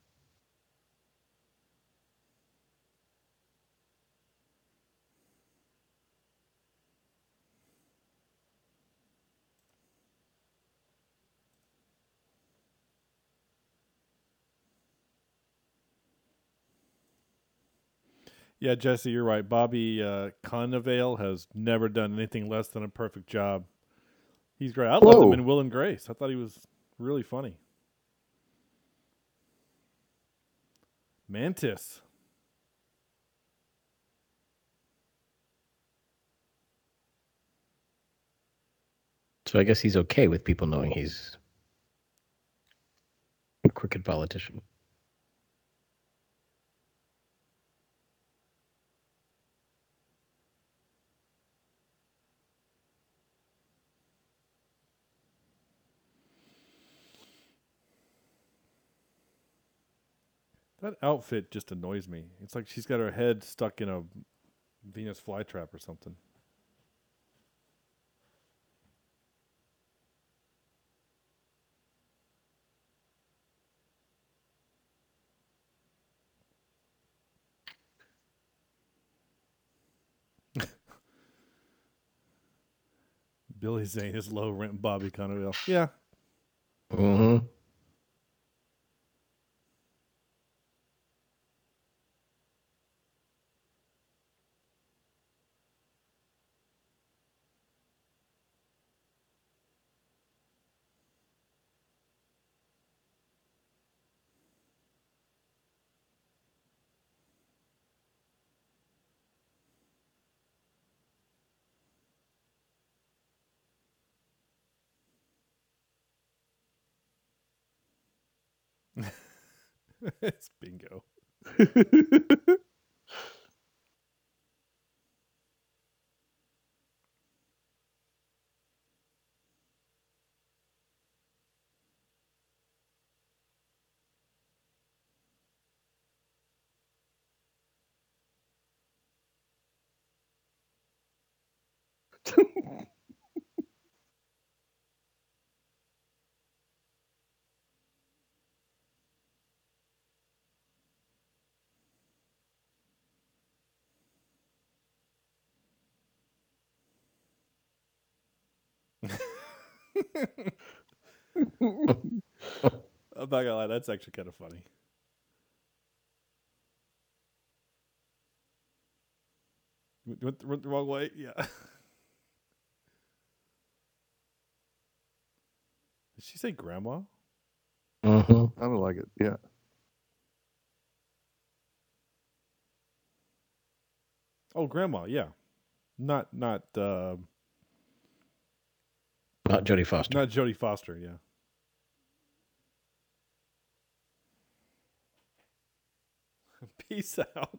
Yeah, Jesse, you're right. Bobby uh, Cannavale has never done anything less than a perfect job. He's great. I loved him in Will and Grace. I thought he was really funny. Mantis. So I guess he's okay with people knowing he's a crooked politician. That outfit just annoys me. It's like she's got her head stuck in a Venus flytrap or something. Billy Zane is low rent Bobby Cannavale. Yeah, Mm-hmm. it's bingo. I'm not gonna lie, that's actually kind of funny. Went, went, went the wrong way? Yeah. Did she say grandma? Mm-hmm. I don't like it. Yeah. Oh, grandma, yeah. Not not uh, Not Jodie Foster. not Jodie Foster. Yeah. Peace out.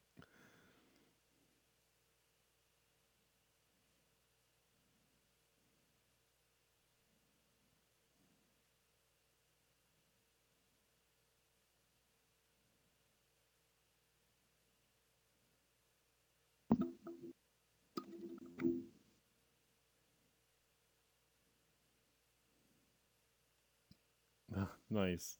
nice.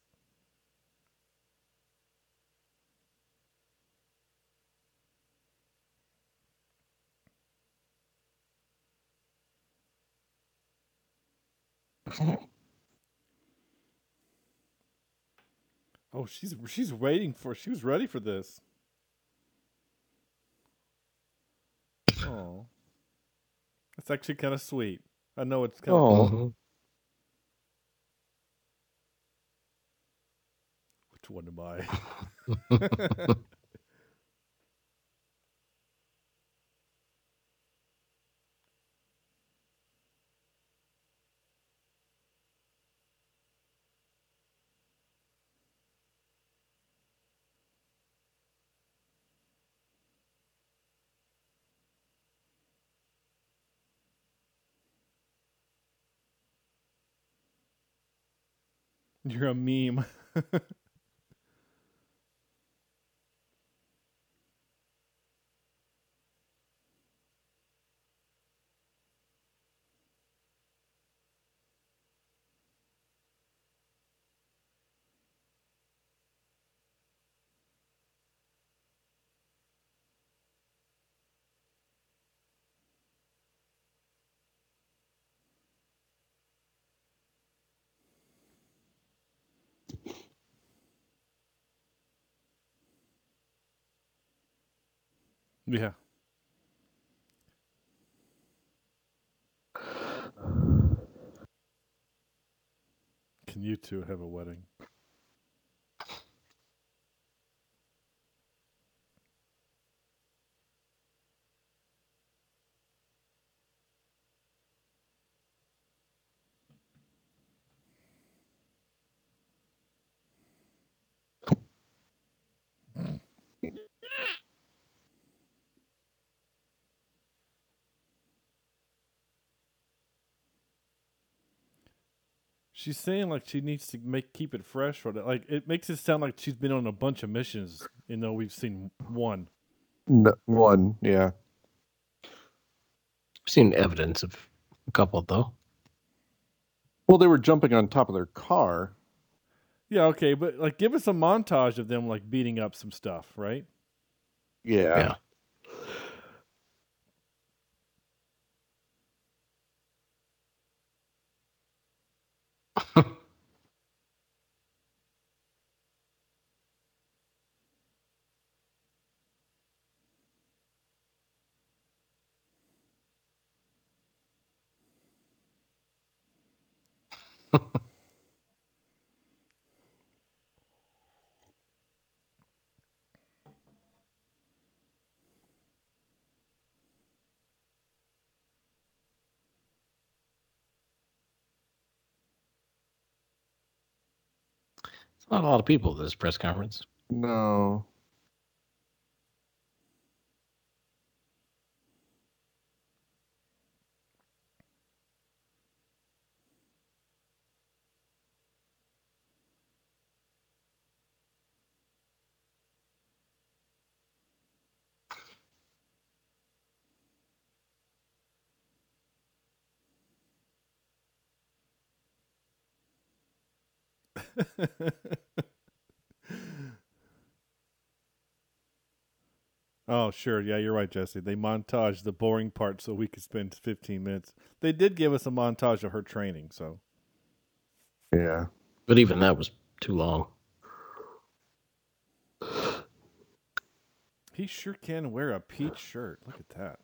Oh, she's she's waiting for. She was ready for this. Oh, that's actually kind of sweet. I know it's kind of. Oh, Mhm. Which one to buy. You're a meme. yeah. Can you two have a wedding? She's saying like she needs to make keep it fresh for the like it makes it sound like she's been on a bunch of missions, you know, we've seen one. no, one, yeah. I've seen evidence of a couple though. Well, they were jumping on top of their car. Yeah, okay, but like give us a montage of them like beating up some stuff, right? Yeah. Yeah. Not a lot of people at this press conference. No. Oh, sure. Yeah, you're right, Jesse. They montage the boring part so we could spend 15 minutes. They did give us a montage of her training, so. Yeah. But even that was too long. He sure can wear a peach shirt. Look at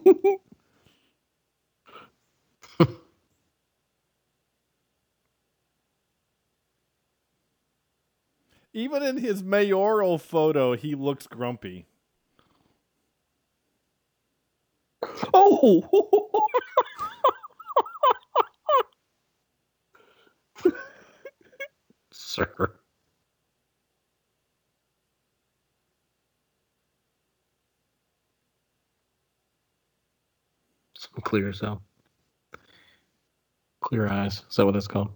that. Even in his mayoral photo, he looks grumpy. Oh. Sir. Some clear so. Clear eyes. Is that what that's called?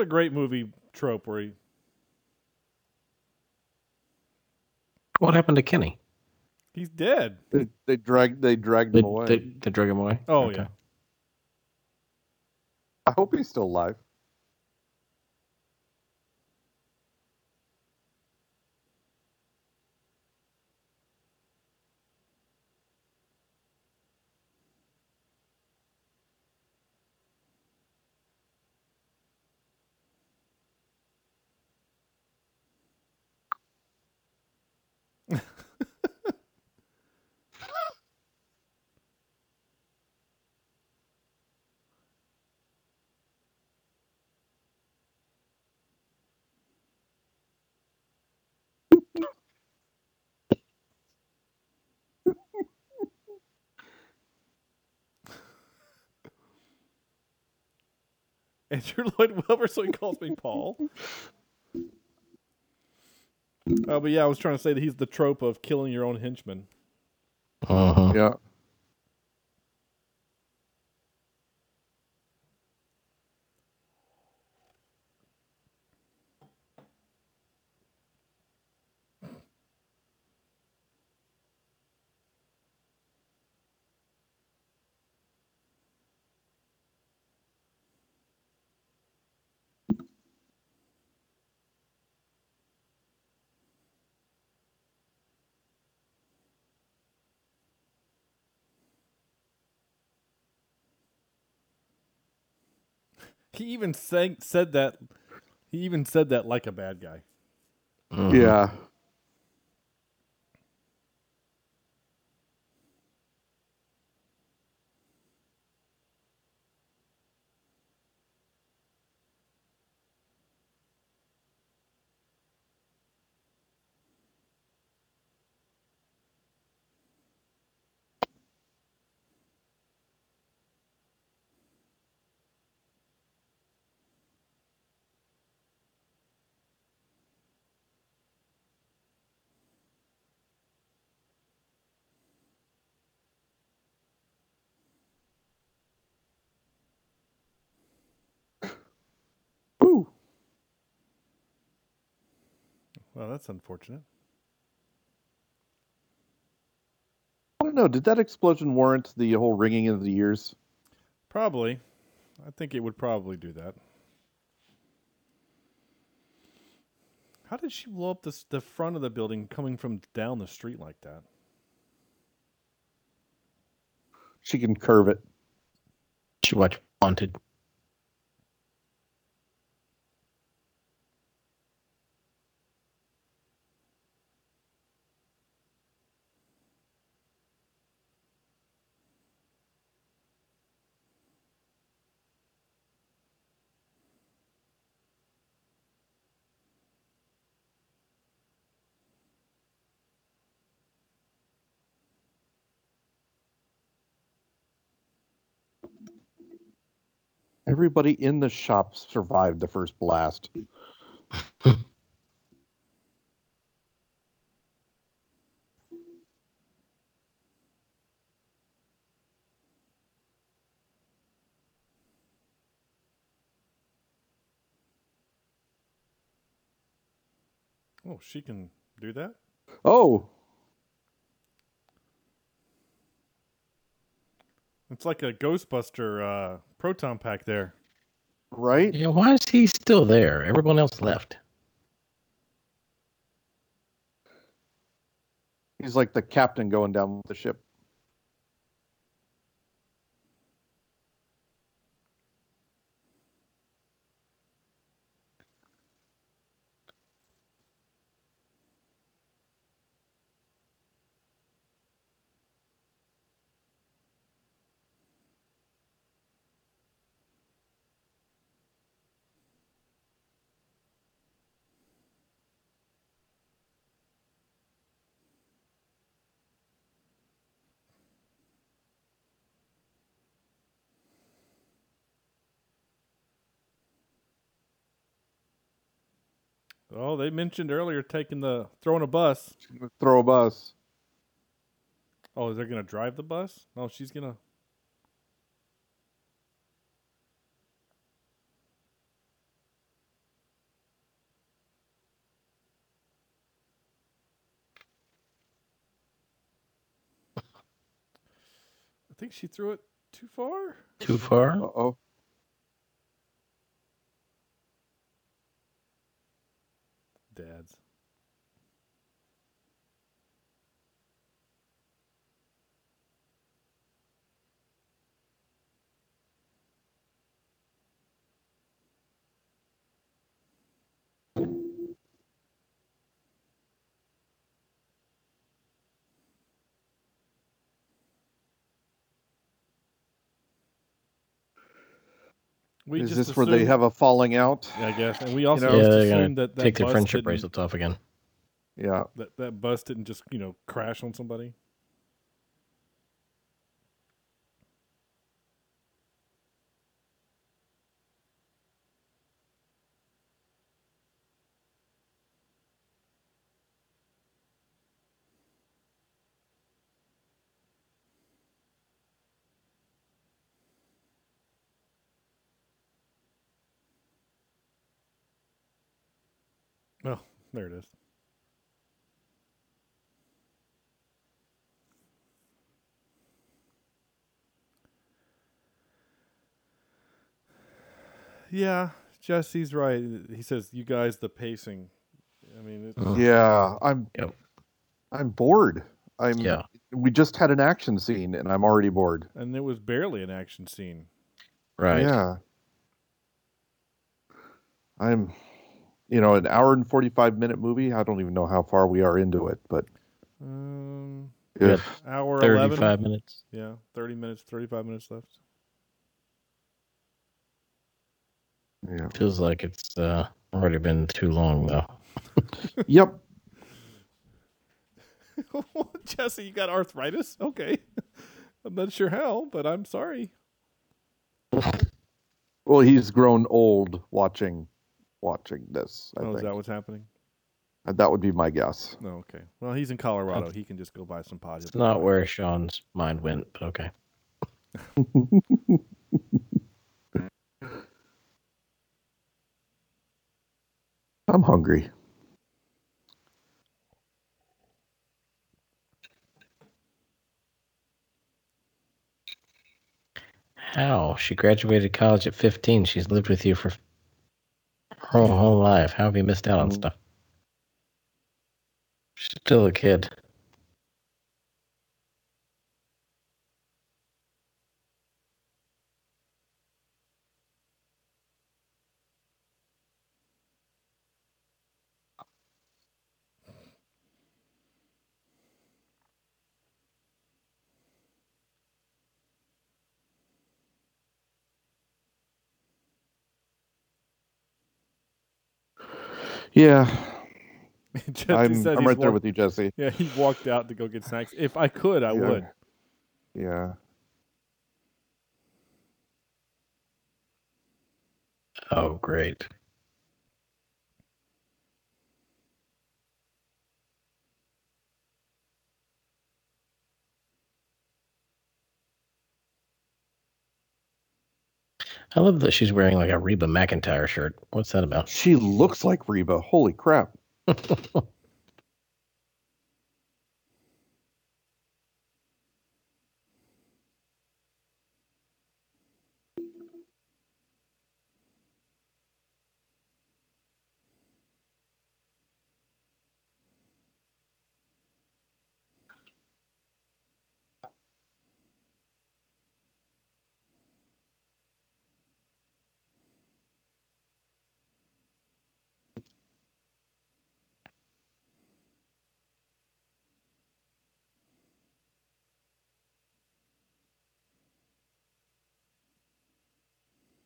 What a great movie trope where he. What happened to Kenny? He's dead. They, they dragged they dragged They, him away. they, they drag him away? Oh, Okay. yeah. I hope he's still alive. Andrew Lloyd Webber, so he calls me Paul. Oh, but yeah, I was trying to say that he's the trope of killing your own henchman. Uh-huh. Yeah. He even sang, said that. He even said that like a bad guy. Mhm. Yeah. Ooh. Well, that's unfortunate. Oh, I don't know. Did that explosion warrant the whole ringing of the ears? Probably. I think it would probably do that. How did she blow up this, the front of the building coming from down the street like that? She can curve it. She watch Wanted. Everybody in the shop survived the first blast. Oh, she can do that? Oh, It's like a Ghostbuster uh, proton pack there. right? Yeah, why is he still there? Everyone else left. He's like the captain going down with the ship. They mentioned earlier taking the throwing a bus. Throw a bus. Oh, is they gonna drive the bus? No, she's gonna. I think she threw it too far. Too far? Uh oh. We Is just this where they have a falling out? I guess, and we also know- just yeah, they're assumed that that take the bus friendship didn't- bracelets off again. Yeah. That that bus didn't just you know crash on somebody. Oh, there it is. Yeah, Jesse's right. He says, "You guys, the pacing." I mean, it. Yeah. I'm. Yep. I'm bored. I'm. Yeah. We just had an action scene, and I'm already bored. and it was barely an action scene. Right. Yeah. I'm. You know, an hour and forty-five minute movie. I don't even know how far we are into it, but Um, Yeah. if hour eleven. 35 minutes. Yeah, thirty minutes, thirty-five minutes left. yeah. Feels like it's uh, already been too long, though. Yep. Jesse, you got arthritis? Okay, I'm not sure how, but I'm sorry. Well, he's grown old watching, watching this. I oh, is that what's happening? Uh, that would be my guess. No, okay. Well, he's in Colorado. He can just go buy some pot. It's not where Sean's mind went, but okay. I'm hungry. How? She graduated college at 15. She's lived with you for her whole life. How have you missed out on Mm. stuff? She's still a kid. Yeah, Jesse I'm. said I'm he's right there with you, Jesse. Yeah, he walked out to go get snacks. If I could, I Yeah. would. Yeah. Oh, great. I love that she's wearing like a Reba McEntire shirt. What's that about? She looks like Reba. Holy crap.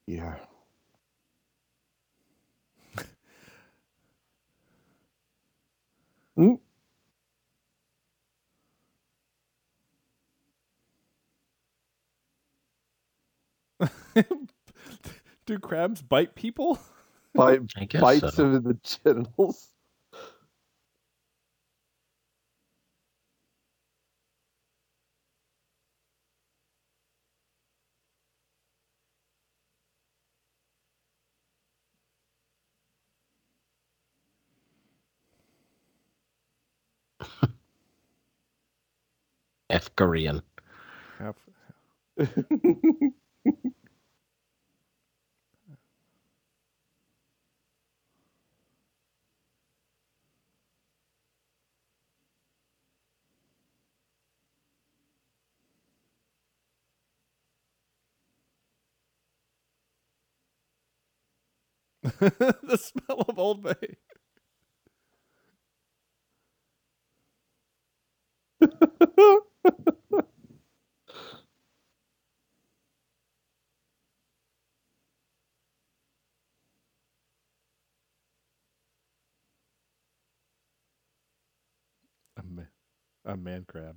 Yeah. Mm. Do crabs bite people? Bite, I guess bites so. him in the genitals. Korean. Half. the smell of Old Bay. A man, a man crab.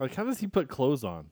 Like, how does he put clothes on?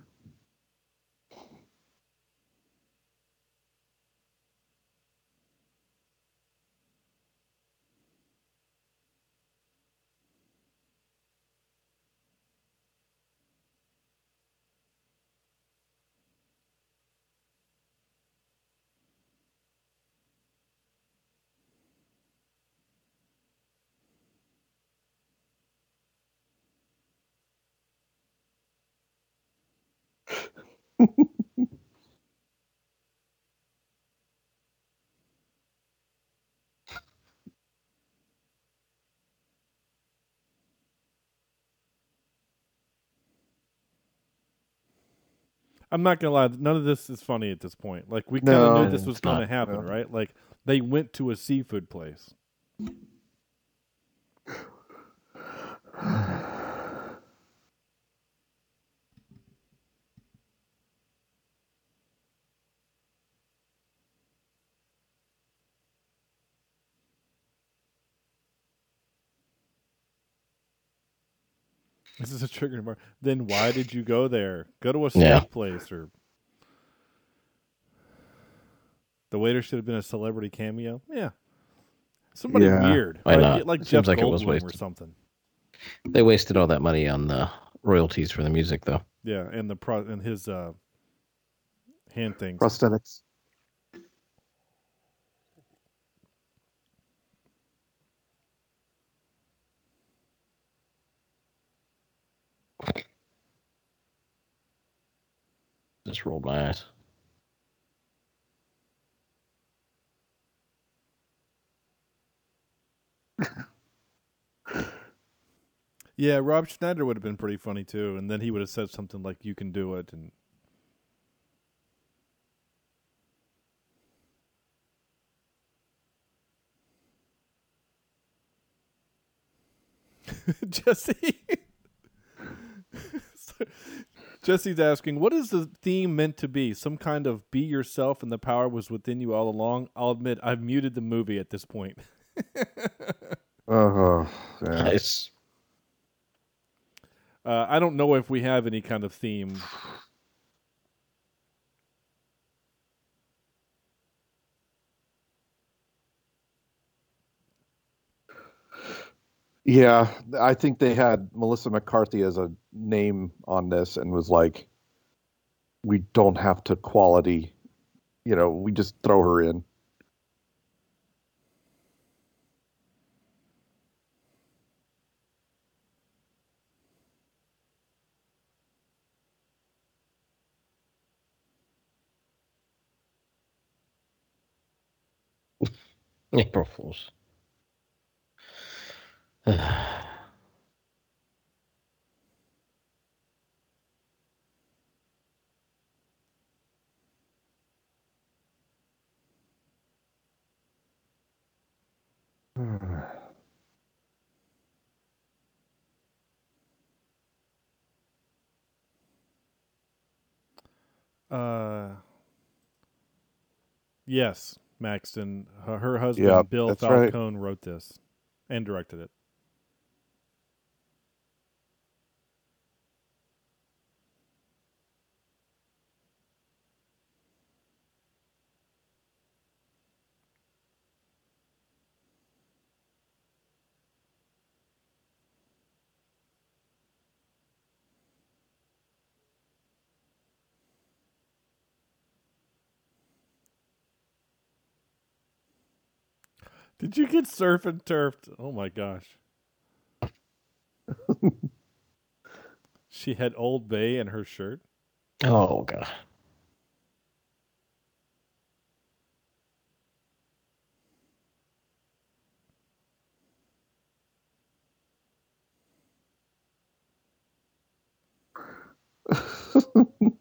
I'm not gonna lie. None of this is funny at this point. Like we kind of No, knew this was going to not. happen, No. right? Like they went to a seafood place. This is a trigger mark. Then why did you go there? Go to a steak Yeah. place or the waiter should have been a celebrity cameo. Yeah, somebody Yeah. weird. Why right? not? Get like Seems Jeff like it was Goldblum or wasted. something. They wasted all that money on the royalties for the music, though. Yeah, and the pro and his uh hand things. Prosthetics. Rolled my eyes. Yeah, Rob Schneider would have been pretty funny too, and then he would have said something like "You can do it," and Jesse. So- Jesse's asking, what is the theme meant to be? Some kind of be yourself and the power was within you all along? I'll admit, I've muted the movie at this point. Uh-huh. Yeah. Nice. Uh, I don't know if we have any kind of theme. Yeah, I think they had Melissa McCarthy as a name on this and was like, we don't have to quality, you know, we just throw her in. April Fools. Uh, yes, Maxton. Her, her husband, Ben that's right. Falcone, wrote this and directed it. Did you get surf and turfed? Oh my gosh. she had Old Bay in her shirt. Oh god.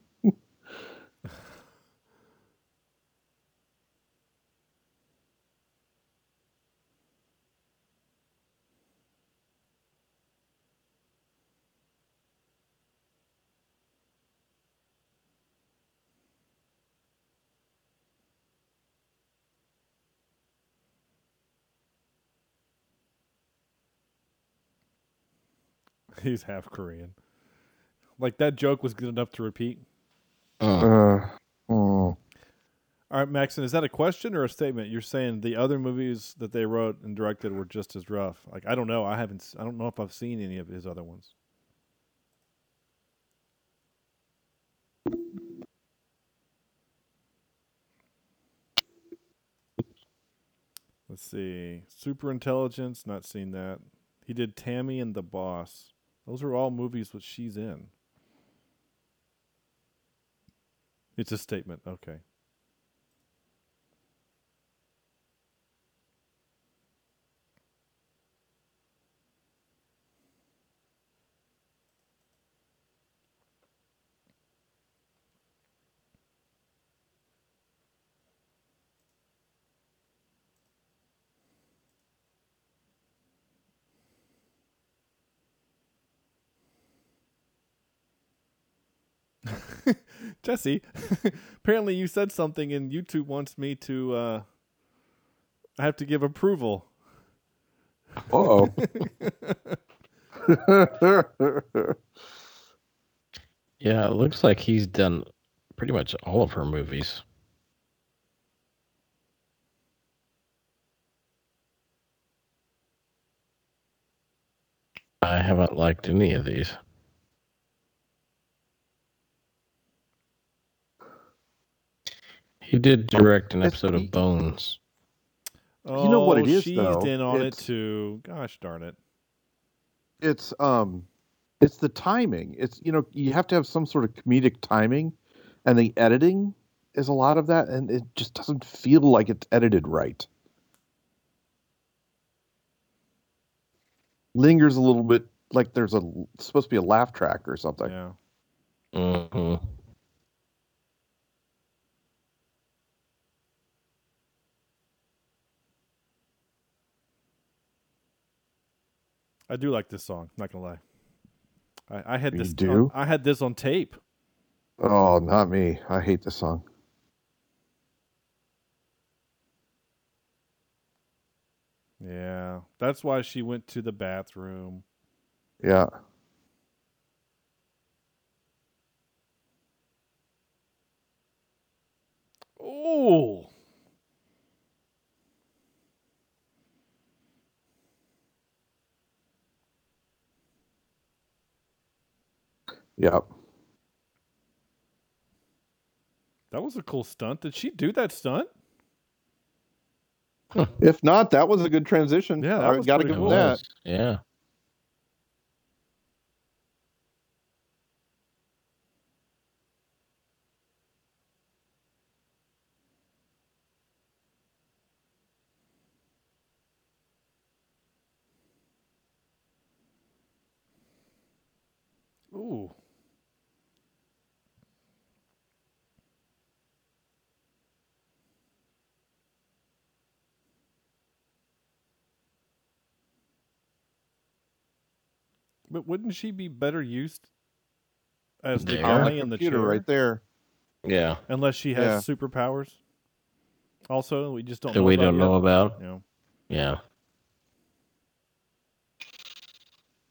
He's half Korean. Like that joke was good enough to repeat. Uh, mm. All right, Maxton, is that a question or a statement? You're saying the other movies that they wrote and directed were just as rough. Like I don't know. I haven't. I don't know if I've seen any of his other ones. Let's see. Super Intelligence. Not seen that. He did Tammy and the Boss. Those are all movies that she's in. It's a statement. Okay. Jesse, apparently you said something and YouTube wants me to uh I have to give approval. Uh-oh. Yeah, it looks like he's done pretty much all of her movies. I haven't liked any of these. He did direct an episode of Bones. Oh, You know what it is, she's though? in on it too. Gosh darn it. it's um it's the timing it's you know you have to have some sort of comedic timing and the editing is a lot of that and it just doesn't feel like it's edited right lingers a little bit like there's a supposed to be a laugh track or something Yeah. hmm I do like this song, not gonna lie. I, I had You this do? I had this on tape Oh, not me. I hate this song. Yeah, that's why she went to the bathroom. Yeah. Oh, Yep. that was a cool stunt. Did she do that stunt? If not, that was a good transition. Yeah, that I was got to pretty give It them that. Yeah. Ooh. But wouldn't she be better used as the There. guy in the computer chair? right there. Yeah. Unless she has superpowers. Also, we just don't. That know we about don't know about. You know. Yeah.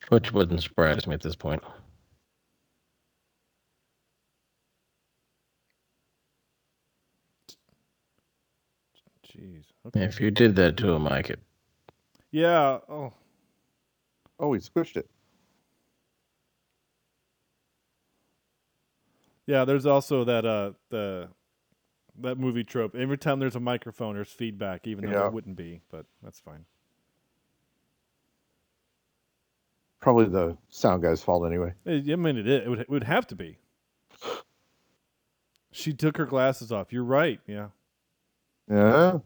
Which wouldn't surprise me at this point. Jeez. Okay. If you did that to him, I could. Yeah. Oh. Oh, he squished it. Yeah. There's also that uh the that movie trope. Every time there's a microphone, there's feedback, even though Yeah. there wouldn't be. But that's fine. Probably the sound guy's fault anyway. I I mean, it. It would, it would have to be. She took her glasses off. You're right. Yeah. Yeah.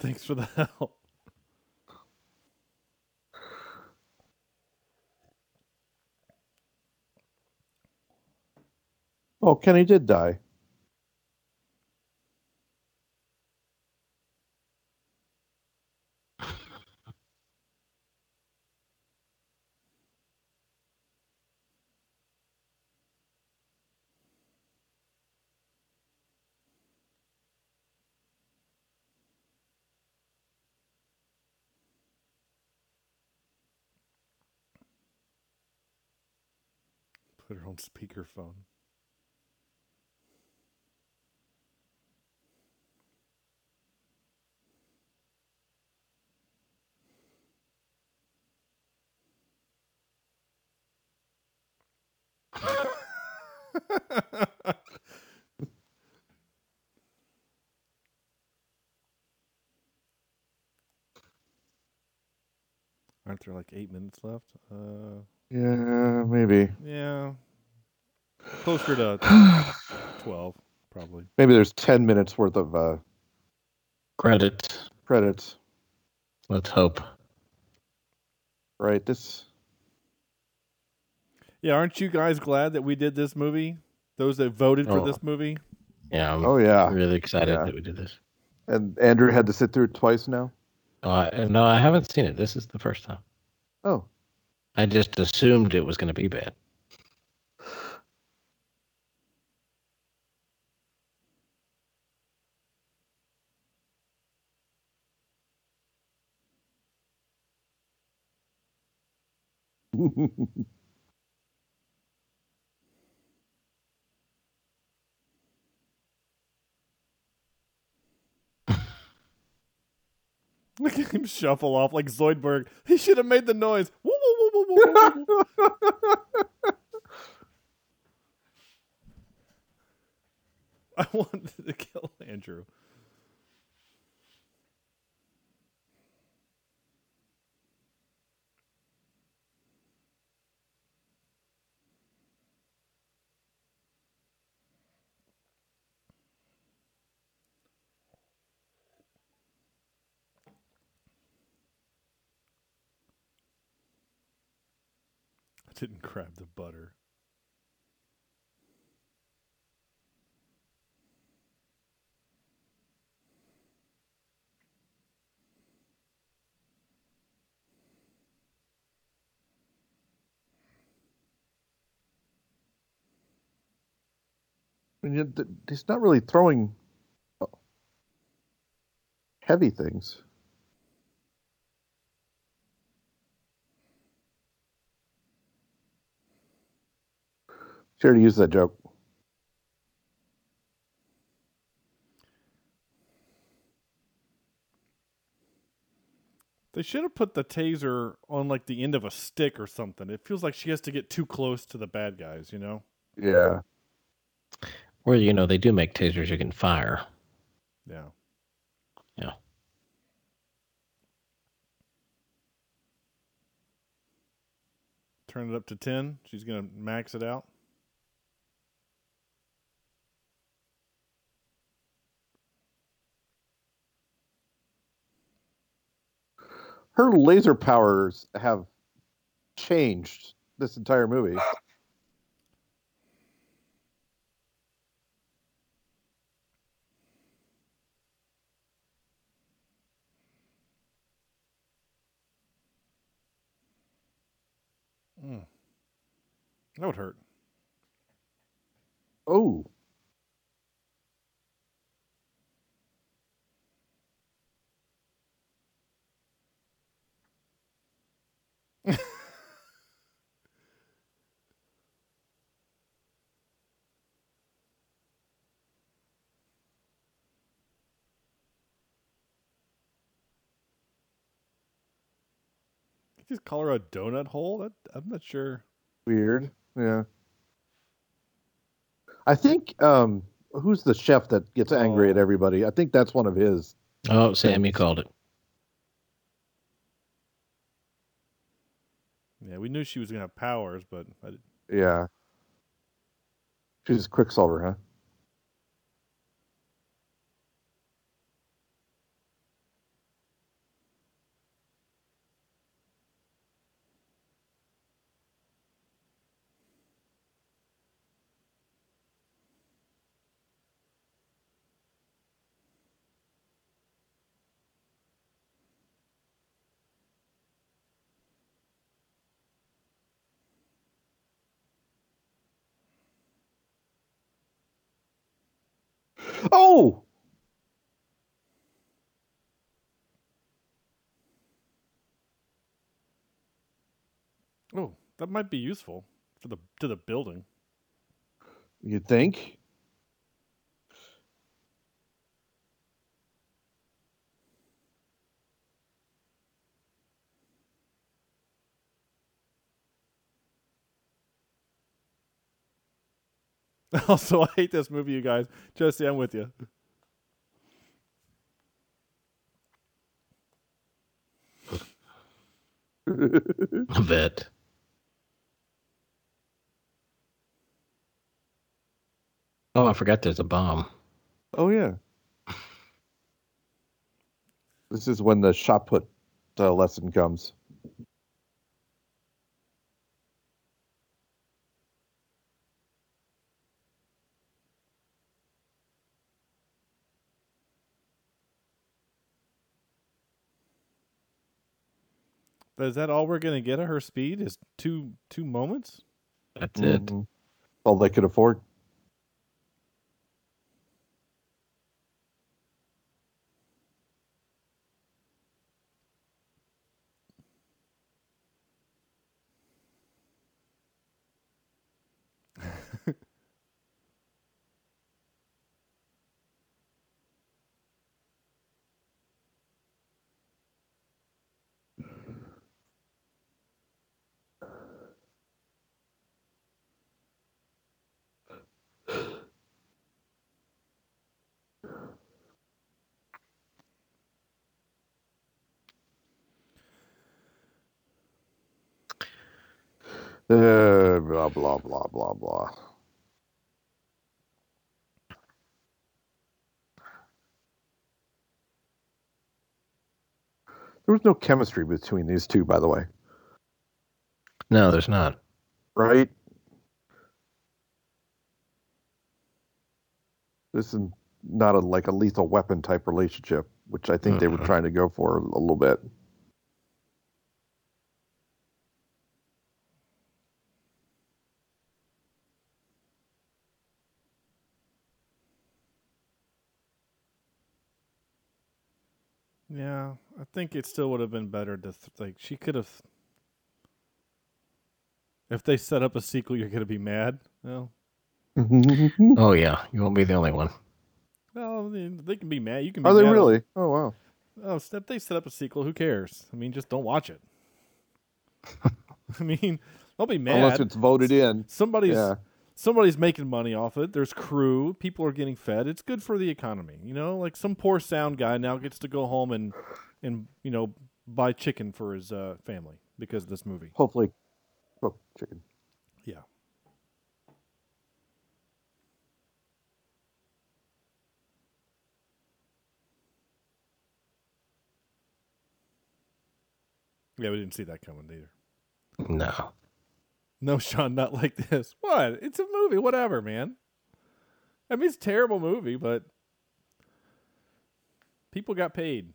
Thanks for the help. Oh, Kenny did die. Speakerphone. Aren't there like eight minutes left? Uh, Yeah, maybe. yeah, closer to twelve, probably. Maybe there's 10 minutes worth of uh, Credits. credits. Let's hope. Right. This. Yeah, aren't you guys glad that we did this movie? Those that voted for Oh. this movie. Yeah, I'm Oh, yeah. really excited Yeah. that we did this. And Andrew had to sit through it twice now. Oh, I, no, I haven't seen it. This is the first time. Oh, I just assumed it was going to be bad. Look at him shuffle off like Zoidberg. He should have made the noise. Woo, woo, woo. I wanted to kill Andrew. Didn't grab the butter. And he's not really throwing heavy things. She already used that joke. They should have put the taser on like the end of a stick or something. It feels like she has to get too close to the bad guys, you know? Yeah. Or you know, they do make tasers you can fire. Yeah. Yeah. Turn it up to 10. She's going to max it out. Her laser powers have changed this entire movie. Mm. That would hurt. Oh. Just call her a donut hole? That, I'm not sure. Weird. Yeah. I think um who's the chef that gets angry Oh. at everybody? I think that's one of his. Oh, Sammy you called it. Yeah, we knew she was going to have powers, but I, Yeah. She's a Quicksilver, huh? Oh, oh, that might be useful for the to the building. you think? Also, I hate this movie, you guys. Jesse, I'm with you. A bit. Oh, I forgot there's a bomb. Oh yeah. This is when the shot put uh, lesson comes. But is that all we're gonna get at her speed? Is two two moments? That's it. Mhm. All they could afford. Uh, blah blah blah blah blah. There was no chemistry between these two, by the way, No, there's not. right? This is not a like a lethal weapon type relationship, which I think they were Mhm. trying to go for a little bit. Yeah, I think it still would have been better to th- like she could have. If they set up a sequel, you're gonna be mad. Well, Oh yeah, you won't be the only one. well, they, they can be mad. You can. Be Are they mad. really? Oh wow. Oh, s- if they set up a sequel, who cares? I mean, just don't watch it. I mean, don't be mad. Unless it's voted in. somebody's Yeah. somebody's making money off it. There's crew. People are getting fed. It's good for the economy. You know, like some poor sound guy now gets to go home and and you know buy chicken for his uh, family because of this movie. Hopefully, oh, chicken. Yeah. Yeah, we didn't see that coming either. No. No, Sean, not like this. What? It's a movie. Whatever, man. I mean, it's a terrible movie, but people got paid.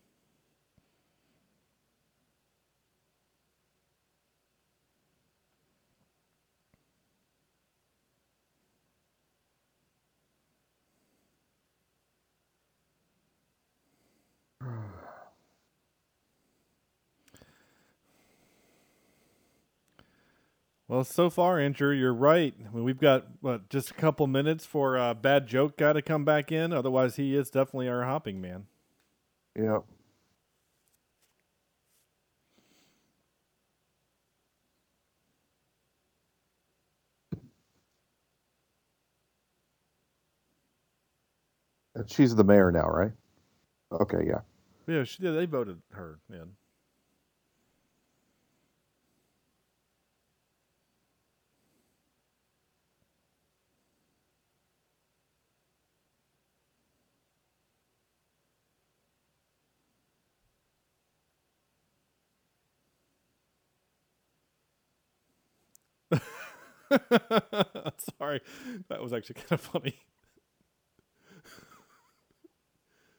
Well, so far, Andrew, you're right. I mean, we've got what just a couple minutes for uh, bad joke guy to come back in. Otherwise, he is definitely our hopping man. Yep. She's the mayor now, right? Okay, yeah. Yeah, she did. They voted her in. Sorry, that was actually kind of funny.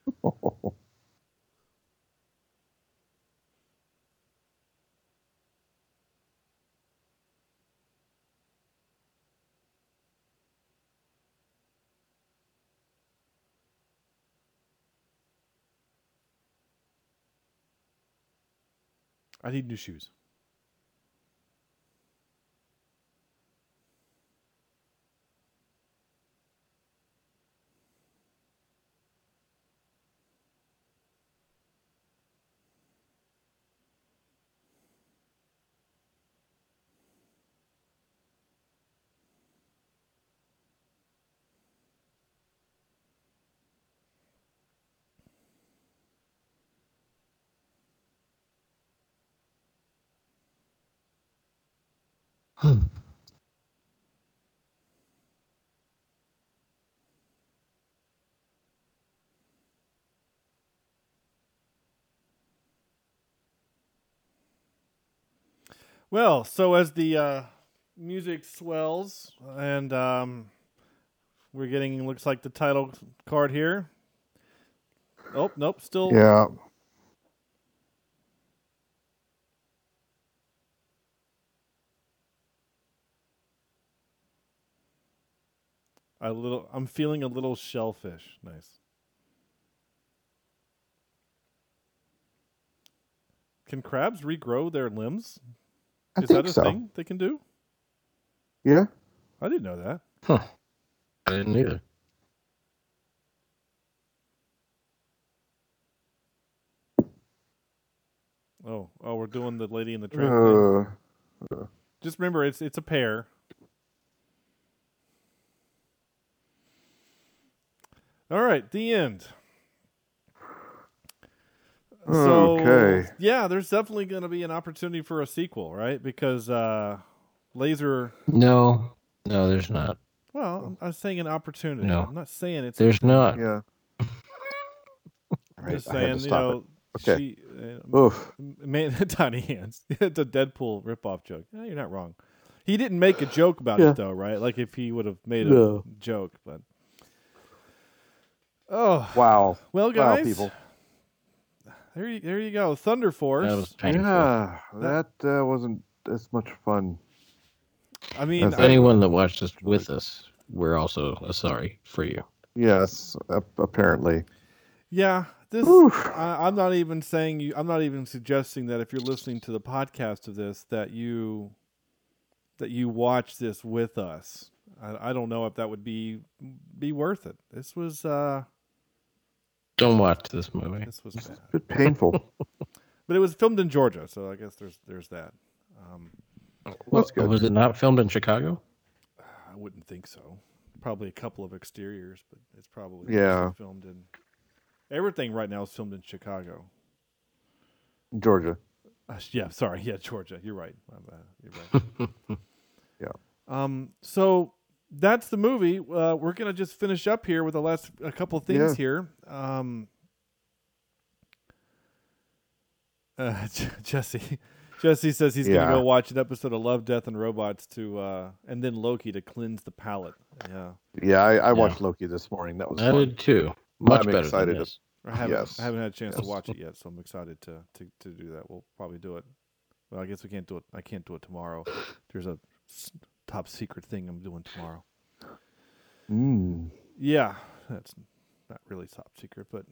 I need new shoes. Well, so as the uh, music swells and um, we're getting looks like the title card here. Oh nope, still Yeah. A little. I'm feeling a little shellfish. Nice. Can crabs regrow their limbs? I Is think that a so. thing they can do? Yeah. I didn't know that. Huh. I didn't either. Oh, oh, we're doing the lady in the tramp thing. Uh, Just remember, it's it's a pair. All right, the end. So, Okay. yeah, there's definitely going to be an opportunity for a sequel, right? Because uh, Laser. No, no, there's not. Well, I'm, I'm saying an opportunity. No. I'm not saying it's. There's not. Yeah. I'm Right, just I had to saying, you stop know, Okay. she, uh, Oof. man, tiny hands. it's a Deadpool ripoff joke. Eh, you're not wrong. He didn't make a joke about Yeah. it though, right? Like if he would have made a No. joke, but oh Wow. well, Wow, guys. people. There you, there you go. Thunder Force. That was painful. Yeah, that uh, wasn't as much fun. I mean, That's I- Anyone that watched this with us, we're also uh, sorry for you. Yes, ap- apparently. yeah. This Oof. I, I'm not even saying you. I'm not even suggesting that if you're listening to the podcast of this, that you that you watch this with us. I, I don't know if that would be be worth it. This was uh Don't watch this movie. this was bad. A bit painful. but it was filmed in Georgia, so I guess there's there's that. Um, That's good. Was it not filmed in Chicago? I wouldn't think so. Probably a couple of exteriors, but it's probably Yeah. filmed in. Everything right now is filmed in Chicago. Georgia. Uh, yeah, sorry. Yeah, Georgia. You're right. You're right. Yeah. Um. So that's the movie. Uh, we're gonna just finish up here with the last a couple things Yeah. here. Um. Uh, Jesse. Jesse says he's Yeah. gonna go watch an episode of Love, Death, and Robots to, uh, and then Loki to cleanse the palate. Yeah, Yeah, I, I watched Loki this morning. That was I fun. did too. Much I'm better excited than to- I haven't, Yes. I haven't had a chance Yes. to watch it yet, so I'm excited to, to to do that. We'll probably do it. Well, I guess we can't do it. I can't do it tomorrow. There's a s- top secret thing I'm doing tomorrow. Mm. Yeah, that's not really top secret, but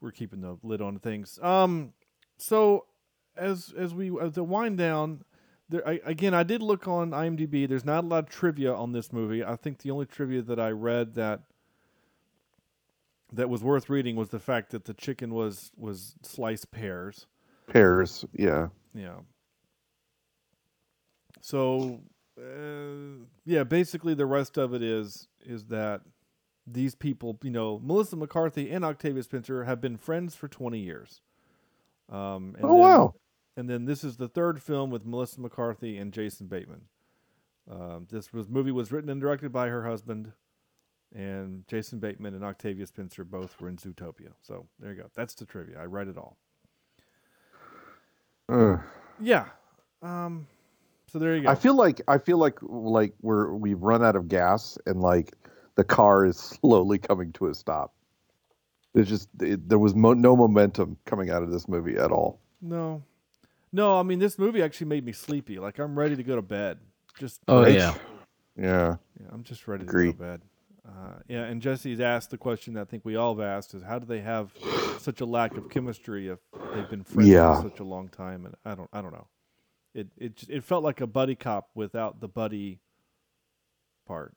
we're keeping the lid on things. Um, so as as we as the wind down, there I, again, I did look on IMDb. There's not a lot of trivia on this movie. I think the only trivia that I read that that was worth reading was the fact that the chicken was was sliced pears. Pears. Yeah. Yeah. So, uh, yeah, basically the rest of it is is that these people, you know, Melissa McCarthy and Octavia Spencer have been friends for 20 years. Um, and Oh then- wow. And then this is the third film with Melissa McCarthy and Jason Bateman. Um, this was movie was written and directed by her husband, and Jason Bateman and Octavia Spencer both were in Zootopia. So there you go. That's the trivia. I read it all. Ugh. Yeah. Um, so there you go. I feel like I feel like like we're we've run out of gas and like the car is slowly coming to a stop. There's just it, there was mo- no momentum coming out of this movie at all. No, no. I mean, this movie actually made me sleepy. Like I'm ready to go to bed. Just Oh Right? yeah. Yeah. yeah, I'm just ready Agree. to go to bed. Uh, yeah, and Jesse's asked the question that I think we all have asked: is how do they have such a lack of chemistry if they've been friends Yeah. for such a long time? And I don't, I don't know. It it it felt like a buddy cop without the buddy part.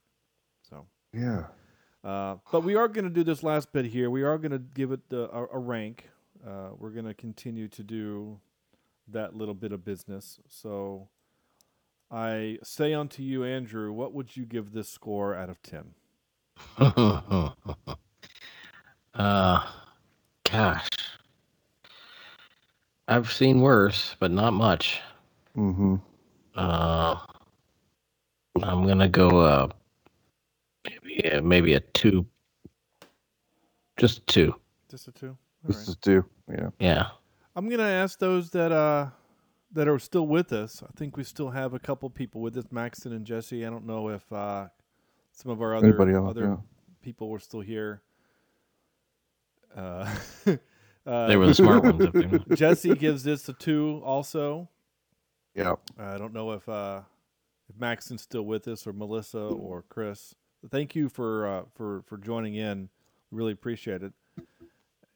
So. Yeah. Uh, but we are going to do this last bit here. We are going to give it the, a, a rank. Uh, we're going to continue to do that little bit of business. So I say unto you, Andrew, what would you give this score out of 10? uh, gosh, I've seen worse, but not much. Mm-hmm. Uh, I'm gonna go uh, maybe uh, maybe a two, just two. Just a two? All This right. is two. Yeah. Yeah. I'm going to ask those that uh, that are still with us. I think we still have a couple people with us, Maxton and Jesse. I don't know if uh, some of our other, else? other Yeah. people were still here. Uh, uh, They were the smart ones. Jesse gives this a two also. Yeah. I don't know if uh, if Maxton's still with us or Melissa or Chris. Thank you for uh, for for joining in. Really appreciate it.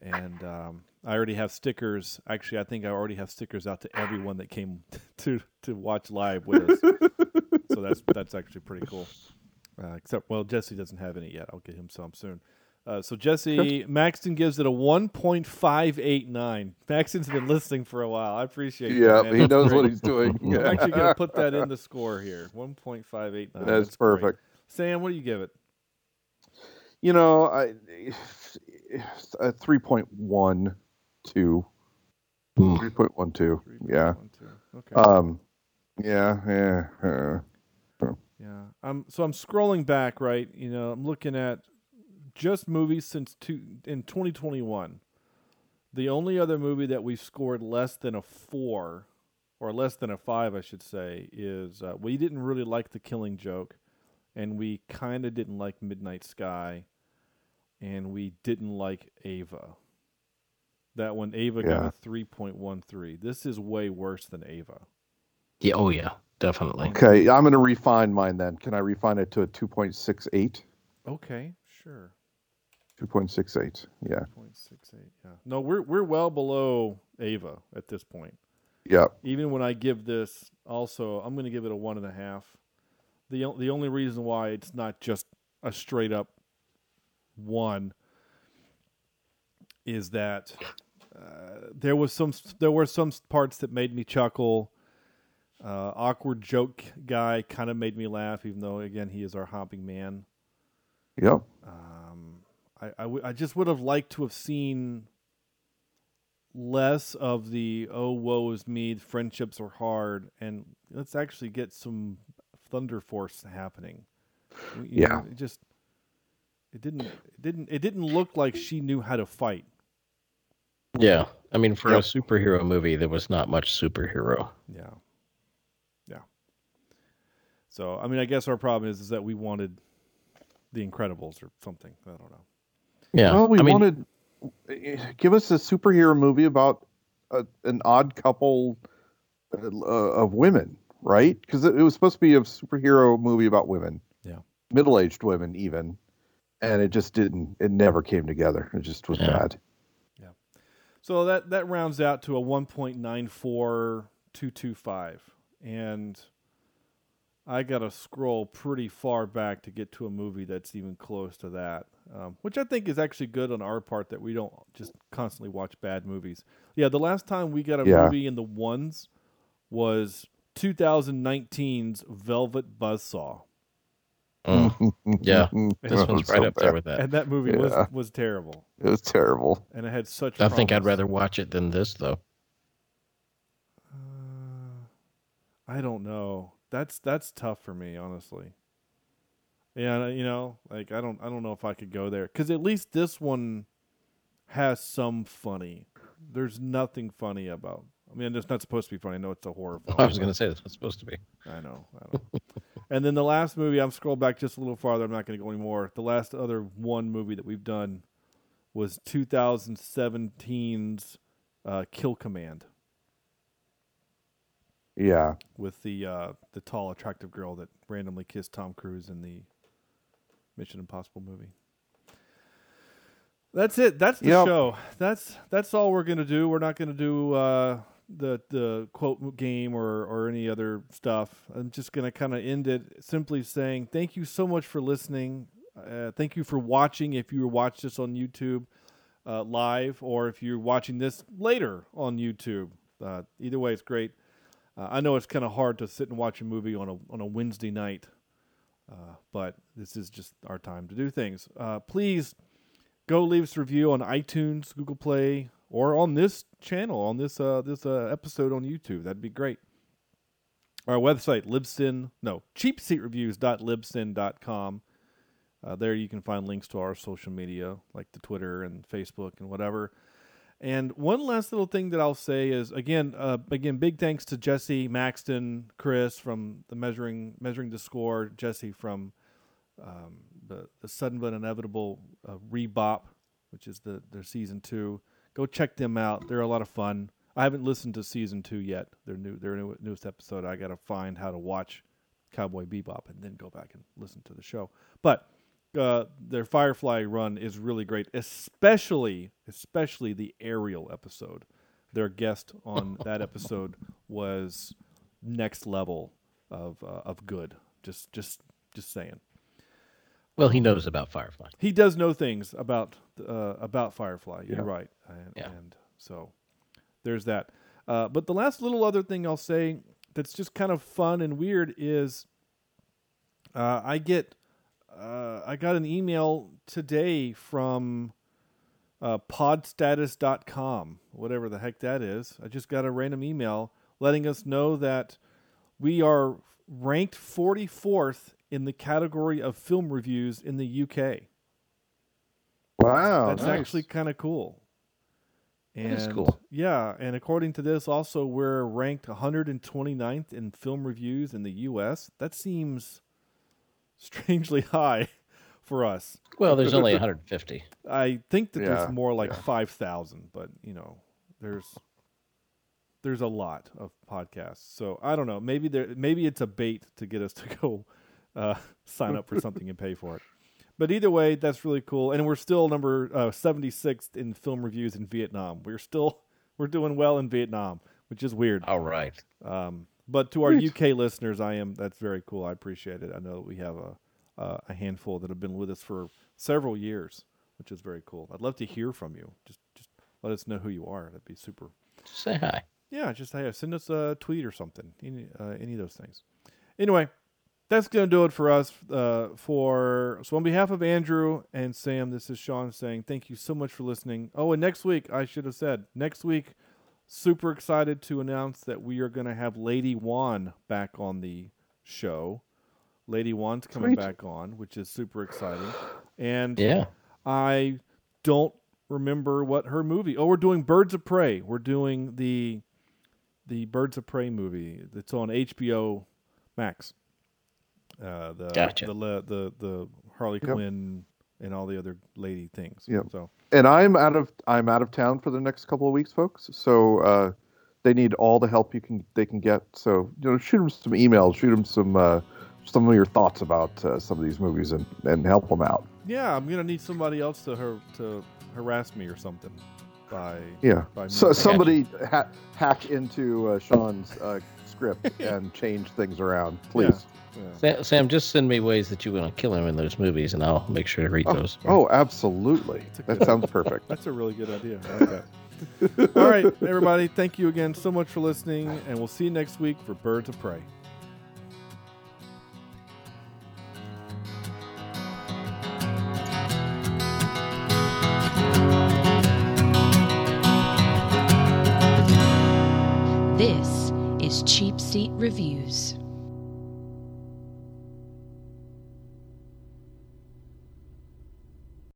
And um, I already have stickers. Actually, I think I already have stickers out to everyone that came to to watch live with us. so that's that's actually pretty cool. Uh, except, well, Jesse doesn't have any yet. I'll get him some soon. Uh, so Jesse Maxton gives it a one point five eight nine. Maxton's been listening for a while. I appreciate. that, Yeah. man. He knows great. what he's doing. I'm actually going to put that in the score here. 1.589. That's great. perfect. Sam, what do you give it? you know, I a three point one two. Hmm. Three point one two. Yeah. One. Okay. Um. Yeah. Yeah. uh, Yeah. I'm so I'm scrolling back, right? You know, I'm looking at just movies since two in 2021. The only other movie that we've scored less than a 4 or less than a 5, I should say, is uh, we didn't really like The Killing Joke and we kind of didn't like Midnight Sky and we didn't like Ava. That one Ava got a 3.13. This is way worse than Ava. Yeah. Oh yeah. Definitely. Okay, I'm going to refine mine then. Can I refine it to a 2.68? Okay, sure. 2.68. Yeah. Point six eight. Yeah. No, we're we're well below Ava at this point. Yeah. Even when I give this, also I'm going to give it a one and a half. the The only reason why it's not just a straight up one is that uh, there was some there were some parts that made me chuckle. Uh, awkward joke guy kind of made me laugh, even though again he is our hopping man. Yep. Um, I, I, w- I just would have liked to have seen less of the oh woe is me friendships are hard and let's actually get some thunder force happening You Yeah. know, it just it didn't it didn't it didn't look like she knew how to fight Yeah. I mean, for Yep. a superhero movie, there was not much superhero. yeah yeah so i mean i guess our problem is is that we wanted the incredibles or something i don't know Yeah. Well, we I mean, wanted give us a superhero movie about a, an odd couple uh, of women, right? Because it, it was supposed to be a superhero movie about women. Yeah. Middle-aged women, even, and it just didn't. It never came together. It just was Yeah. bad. Yeah. So that that rounds out to a 1.94225 and I got to scroll pretty far back to get to a movie that's even close to that. Um, which I think is actually good on our part that we don't just constantly watch bad movies. Yeah, the last time we got a Yeah. movie in the ones was 2019's Velvet Buzzsaw. mm, yeah. This That one's right so up there with that. And that movie Yeah. was was terrible. It was terrible. And it had such I think I'd rather watch it than this, though. Uh, I don't know. That's that's tough for me, honestly. Yeah, you know, like I don't I don't know if I could go there cuz at least this one has some funny. There's nothing funny about. I mean, it's not supposed to be funny. I know it's a horror film. I was going to say that's what's supposed to be. I know. I know. and then the last movie, I'm scroll back just a little farther. I'm not going to go anymore. The last other one movie that we've done was 2017's uh, Kill Command Yeah. with the uh, the tall, attractive girl that randomly kissed Tom Cruise in the Mission Impossible movie. That's it. That's the Yep. show. That's that's all we're gonna do. We're not gonna do uh, the the quote game or or any other stuff. I'm just gonna kind of end it simply saying thank you so much for listening. Uh, thank you for watching. If you watched this on YouTube uh, live, or if you're watching this later on YouTube, uh, either way, it's great. Uh, I know it's kind of hard to sit and watch a movie on a on a Wednesday night, uh, but this is just our time to do things. Uh, please go leave us a review on iTunes, Google Play, or on this channel on this uh, this uh, episode on YouTube. That'd be great. Our website, Libsyn, no, cheapseatreviews.libsyn.com. Uh, there you can find links to our social media, like the Twitter and Facebook and whatever. And one last little thing that I'll say is again, uh, again, big thanks to Jesse Maxton, Chris from the measuring measuring the score, Jesse from um, the the sudden but inevitable uh, Rebop, which is the their season two. Go check them out; they're a lot of fun. I haven't listened to season two yet. Their new their new, newest episode. I got to find how to watch Cowboy Bebop and then go back and listen to the show. But uh, their Firefly run is really great, especially especially the Ariel episode. Their guest on that episode was next level of uh, of good. Just just just saying. Well, he knows about Firefly. He does know things about uh, about Firefly. You're Yeah. right, and, Yeah. and so there's that. Uh, but the last little other thing I'll say that's just kind of fun and weird is uh, I get uh, I got an email today from uh, podstatus.com, whatever the heck that is. I just got a random email letting us know that we are ranked 44th in the category of film reviews in the UK. Wow, That's nice. actually kind of cool. And That is cool. Yeah, and according to this, also we're ranked 129th in film reviews in the U.S. That seems strangely high for us. Well, there's only 150. I think that Yeah, there's more like yeah. 5,000, but you know, there's there's a lot of podcasts. So I don't know. Maybe there maybe it's a bait to get us to go uh, sign up for something and pay for it. But either way, that's really cool. And we're still number uh, 76th in film reviews in Vietnam. We're still we're doing well in Vietnam, which is weird. All right. Um, but to our UK listeners, I am that's very cool. I appreciate it. I know that we have a uh, a handful that have been with us for several years, which is very cool. I'd love to hear from you. Just just let us know who you are. That'd be super. Just say hi. Yeah, just hey, send us a tweet or something. Any uh, any of those things. Anyway, that's gonna do it for us. Uh, for so on behalf of Andrew and Sam, this is Sean saying thank you so much for listening. Oh, and next week I should have said next week. Super excited to announce that we are gonna have Lady Wan back on the show. Lady Wan's coming Sweet. back on, which is super exciting. And Yeah. I don't remember what her movie. Oh, we're doing Birds of Prey. We're doing the the Birds of Prey movie that's on HBO Max. Uh, the, Gotcha. the le- the the Harley Yep. Quinn and all the other lady things. Yep. So and I'm out of I'm out of town for the next couple of weeks, folks. So uh, they need all the help you can they can get. So you know, shoot them some emails, shoot them some uh, some of your thoughts about uh, some of these movies, and and help them out. yeah, I'm gonna need somebody else to her to harass me or something. By Yeah. By So somebody ha- hack into uh, Sean's uh, script and change things around, please. yeah. Sa- Sam, just send me ways that you want to kill him in those movies, and I'll make sure to read Oh, those. oh, absolutely. That good- sounds perfect. That's a really good idea. I like that. All right, everybody. Thank you again so much for listening, and we'll see you next week for Birds of Prey. Reviews.